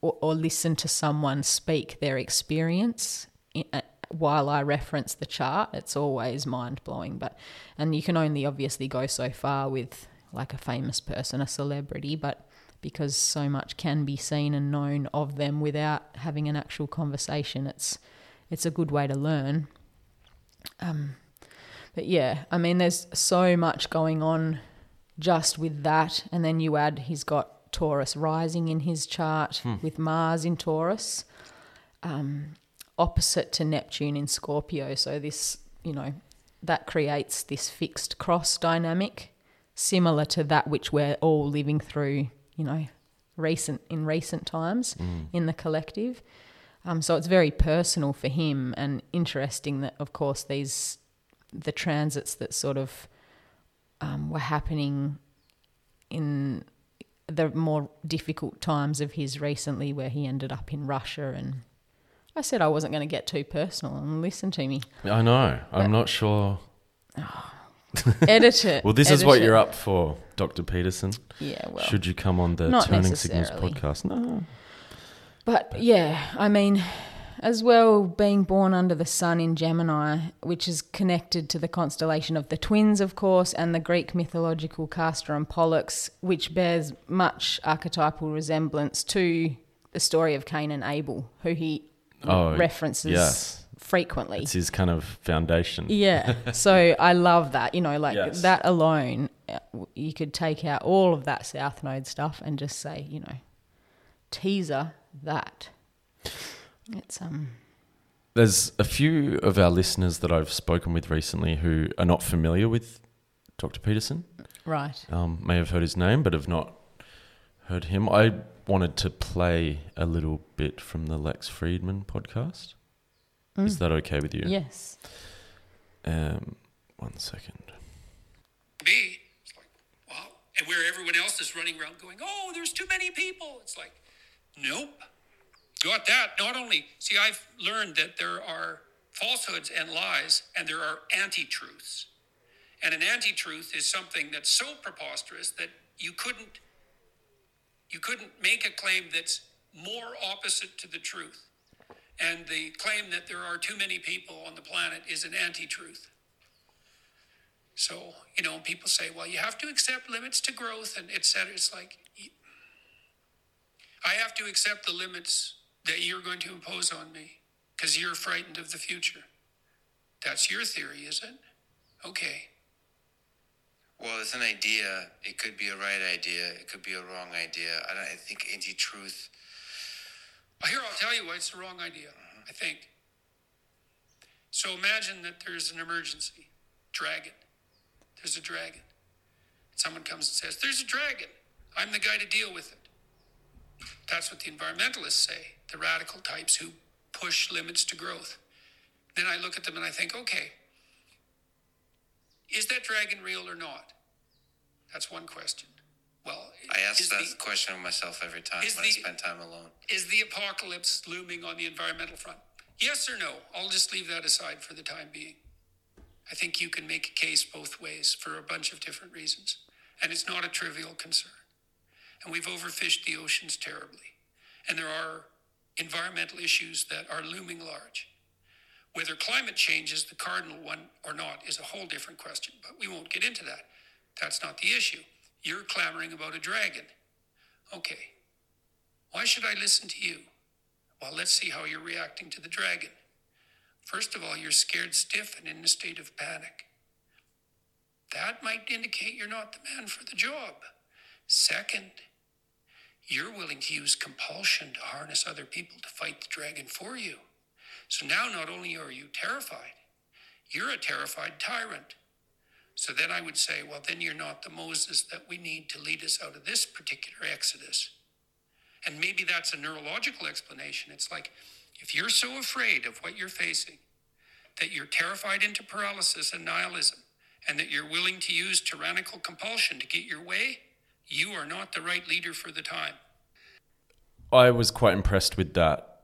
or, or listen to someone speak their experience i- uh, while I reference the chart. It's always mind blowing, but and you can only obviously go so far with like a famous person, a celebrity, but because so much can be seen and known of them without having an actual conversation, it's it's a good way to learn. Um, but yeah, I mean, there's so much going on just with that. And then you add he's got Taurus rising in his chart with Mars in Taurus, um, opposite to Neptune in Scorpio. So this, you know, that creates this fixed cross dynamic, similar to that which we're all living through, you know, recent in recent times in the collective. Um, so it's very personal for him and interesting that, of course, these the transits that sort of um, were happening in the more difficult times of his recently, where he ended up in Russia. And I said I wasn't going to get too personal, and listen to me, I know. I'm not sure. edit it. Well, this is what it. you're up for, Dr. Peterson. Yeah, well, Should you come on the Turning Signals podcast? No. But yeah, I mean, as well, being born under the sun in Gemini, which is connected to the constellation of the twins, of course, and the Greek mythological Castor and Pollux, which bears much archetypal resemblance to the story of Cain and Abel, who he Oh, references yes. frequently. It's his kind of foundation. Yeah. so I love that. You know, like Yes. that alone, uh, you could take out all of that South Node stuff and just say, you know, teaser that. It's um There's a few of our listeners that I've spoken with recently who are not familiar with Dr. Peterson. right. Um, may have heard his name, but have not heard him. I wanted to play a little bit from the Lex Fridman podcast. Is that okay with you? Yes. Um, one second. be. It's like, wow. And where everyone else is running around going, oh, there's too many people. It's like, nope. Got that. Not only, see, I've learned that there are falsehoods and lies, and there are anti truths. And an anti truth is something that's so preposterous that you couldn't you couldn't make a claim that's more opposite to the truth. And the claim that there are too many people on the planet is an anti truth. So, you know, people say, well, you have to accept limits to growth and et cetera. It's like, I have to accept the limits that you're going to impose on me because you're frightened of the future. That's your theory, is it? Okay. Well, it's an idea. It could be a right idea. It could be a wrong idea. I, don't, I think anti-truth. Here, I'll tell you why it's the wrong idea, I think. So imagine that there's an emergency. Dragon. There's a dragon. Someone comes and says, There's a dragon. I'm the guy to deal with it. That's what the environmentalists say, the radical types who push limits to growth. Then I look at them and I think, okay, is that dragon real or not? That's one question. Well, I ask that the- question of myself every time when I spend time alone. is the apocalypse looming on the environmental front? Yes or no? I'll just leave that aside for the time being. I think you can make a case both ways for a bunch of different reasons. And it's not a trivial concern. And we've overfished the oceans terribly. And there are environmental issues that are looming large. Whether climate change is the cardinal one or not is a whole different question, but we won't get into that. That's not the issue. You're clamoring about a dragon. Okay, why should I listen to you? Well, let's see how you're reacting to the dragon. First of all, you're scared stiff and in a state of panic. That might indicate you're not the man for the job. Second, you're willing to use compulsion to harness other people to fight the dragon for you. So now not only are you terrified, you're a terrified tyrant. So then I would say, well, then you're not the Moses that we need to lead us out of this particular exodus. And maybe that's a neurological explanation. It's like if you're so afraid of what you're facing that you're terrified into paralysis and nihilism, and that you're willing to use tyrannical compulsion to get your way, you are not the right leader for the time. I was quite impressed with that,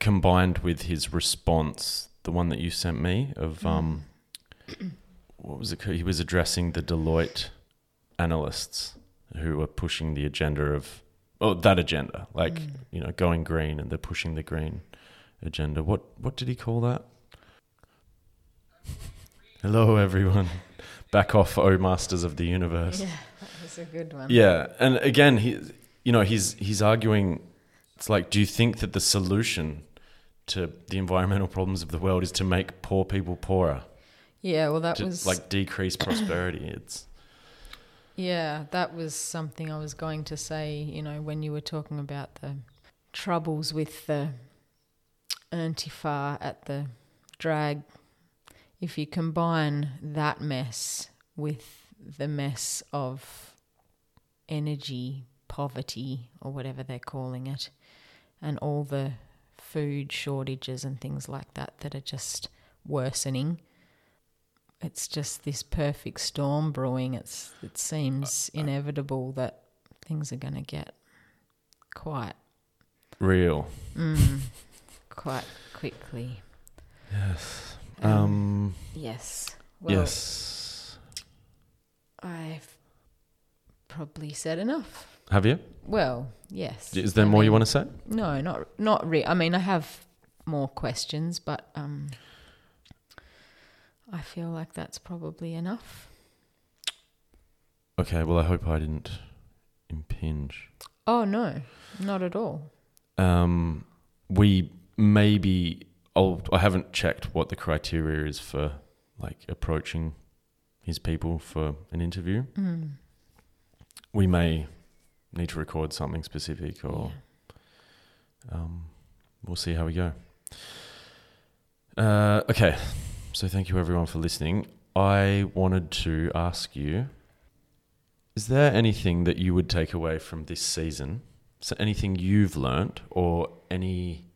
combined with his response, the one that you sent me of um, what was it? He was addressing the Deloitte analysts who were pushing the agenda of oh that agenda, like you know going green, and they're pushing the green agenda. What what did he call that? Hello, everyone. Back off, oh masters of the universe. Yeah, that was a good one. Yeah, and again, he, you know, he's he's arguing. It's like, do you think that the solution to the environmental problems of the world is to make poor people poorer, Yeah, well, that to was like decrease prosperity? It's Yeah, that was something I was going to say, you know, when you were talking about the troubles with the Antifa at the drag. If you combine that mess with the mess of energy poverty or whatever they're calling it, and all the food shortages and things like that that are just worsening it's just this perfect storm brewing. It's it seems uh, uh, inevitable that things are going to get quite real. Mm, quite quickly. Yes. Um, um. Yes. Well, yes. I've probably said enough. Have you? Well, yes. Is there I more you want to say? No, not not re- I mean, I have more questions, but um, I feel like that's probably enough. Okay. Well, I hope I didn't impinge. Oh no, not at all. Um, we maybe I'll, I haven't checked what the criteria is for like approaching his people for an interview. Mm. We may need to record something specific, or um, we'll see how we go. Uh, okay, so thank you everyone for listening. I wanted to ask you: Is there anything that you would take away from this season? So anything you've learnt, or any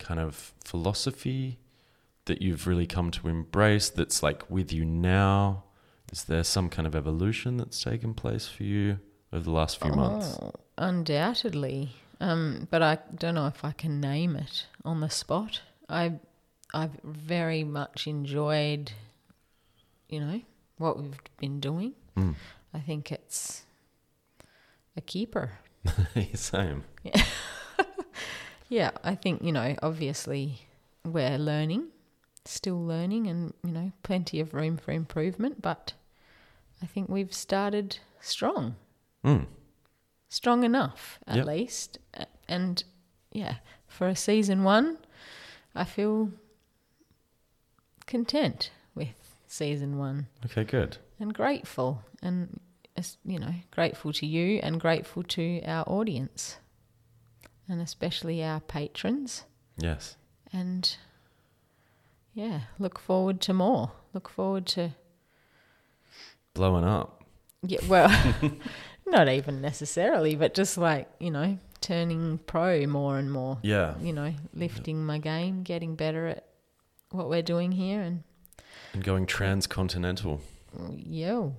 kind of philosophy that you've really come to embrace that's like with you now? Is there some kind of evolution that's taken place for you over the last few months? Oh, undoubtedly. Um, but I don't know if I can name it on the spot. I, I've very much enjoyed, you know, what we've been doing. Mm. I think it's a keeper. Same. Yeah, I think, you know, obviously we're learning, still learning, and, you know, plenty of room for improvement, but I think we've started strong, Mm. strong enough at Yep. least. And yeah, for a season one, I feel content with season one Okay, good. and grateful, and, you know, grateful to you and grateful to our audience, and especially our patrons. Yes. and yeah, look forward to more. Look forward to Blowing up. yeah, well, not even necessarily, but just like you know, turning pro more and more. Yeah. You know, lifting my game, getting better at what we're doing here, and And going transcontinental. yo,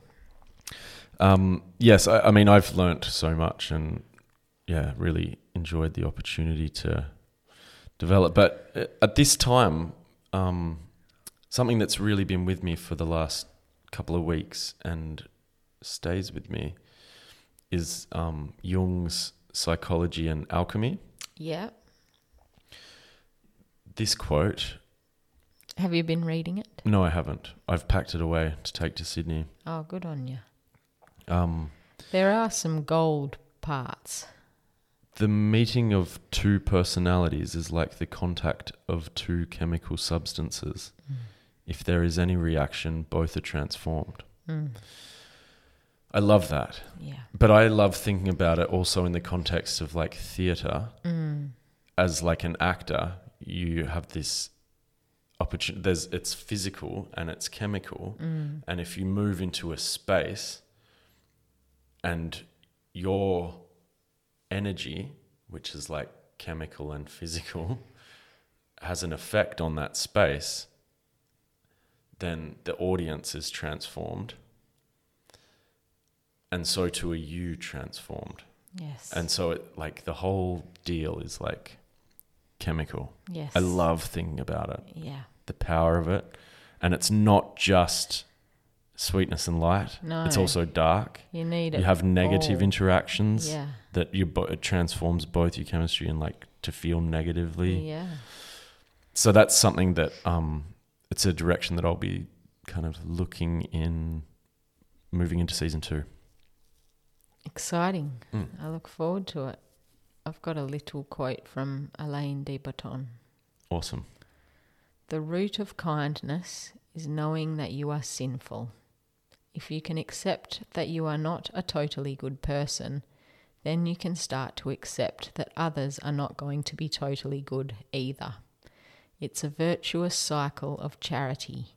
Um, yes, I, I mean, I've learnt so much and yeah, really enjoyed the opportunity to develop. But uh, at this time, um, something that's really been with me for the last couple of weeks and stays with me is um, Jung's psychology and alchemy. yeah. This quote, Have you been reading it? no, I haven't. I've packed it away to take to Sydney. Oh, good on you. Um, There are some gold parts. The meeting of two personalities is like the contact of two chemical substances. If there is any reaction, both are transformed. Mm. I love that. Yeah. But I love thinking about it also in the context of like theater. Mm. As like an actor, you have this opportunity there's it's physical and it's chemical. Mm. And if you move into a space and your energy, which is like chemical and physical, has an effect on that space, then the audience is transformed. And so too are you transformed. Yes. And so it like the whole deal is like chemical. yes. I love thinking about it Yeah. the power of it. And it's not just sweetness and light. No. It's also dark. You need it. You have negative all. interactions Yeah. that you bo- it transforms both your chemistry and like to feel negatively. Yeah. So that's something that um it's a direction that I'll be kind of looking in moving into season 2. Exciting. Mm. I look forward to it. I've got a little quote from Alain de Botton. Awesome. The root of kindness is knowing that you are sinful. If you can accept that you are not a totally good person, then you can start to accept that others are not going to be totally good either. It's a virtuous cycle of charity.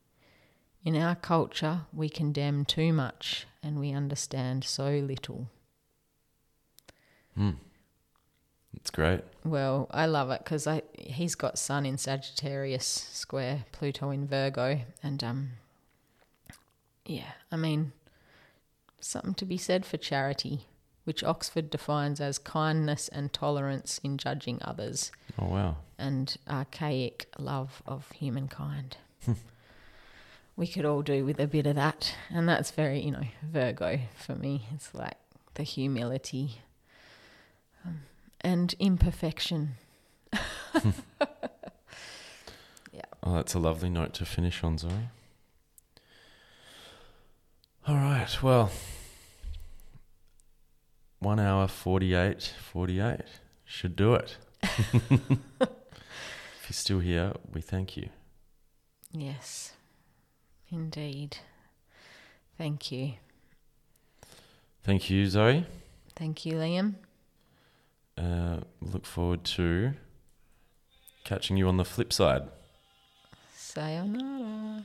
In our culture, we condemn too much and we understand so little. Hmm. It's great. Well, I love it because I he's got Sun in Sagittarius square, Pluto in Virgo, and um, yeah, I mean, something to be said for charity, which Oxford defines as kindness and tolerance in judging others, Oh wow. and archaic love of humankind. we could all do with a bit of that, and that's very, you know, Virgo for me. It's like the humility um, and imperfection. Yeah. Oh, that's a lovely note to finish on, Zoe. All right, well, one hour 48, 48 should do it. If you're still here, we thank you. Yes, indeed. Thank you. Thank you, Zoe. Thank you, Liam. Uh, look forward to catching you on the flip side. Sayonara.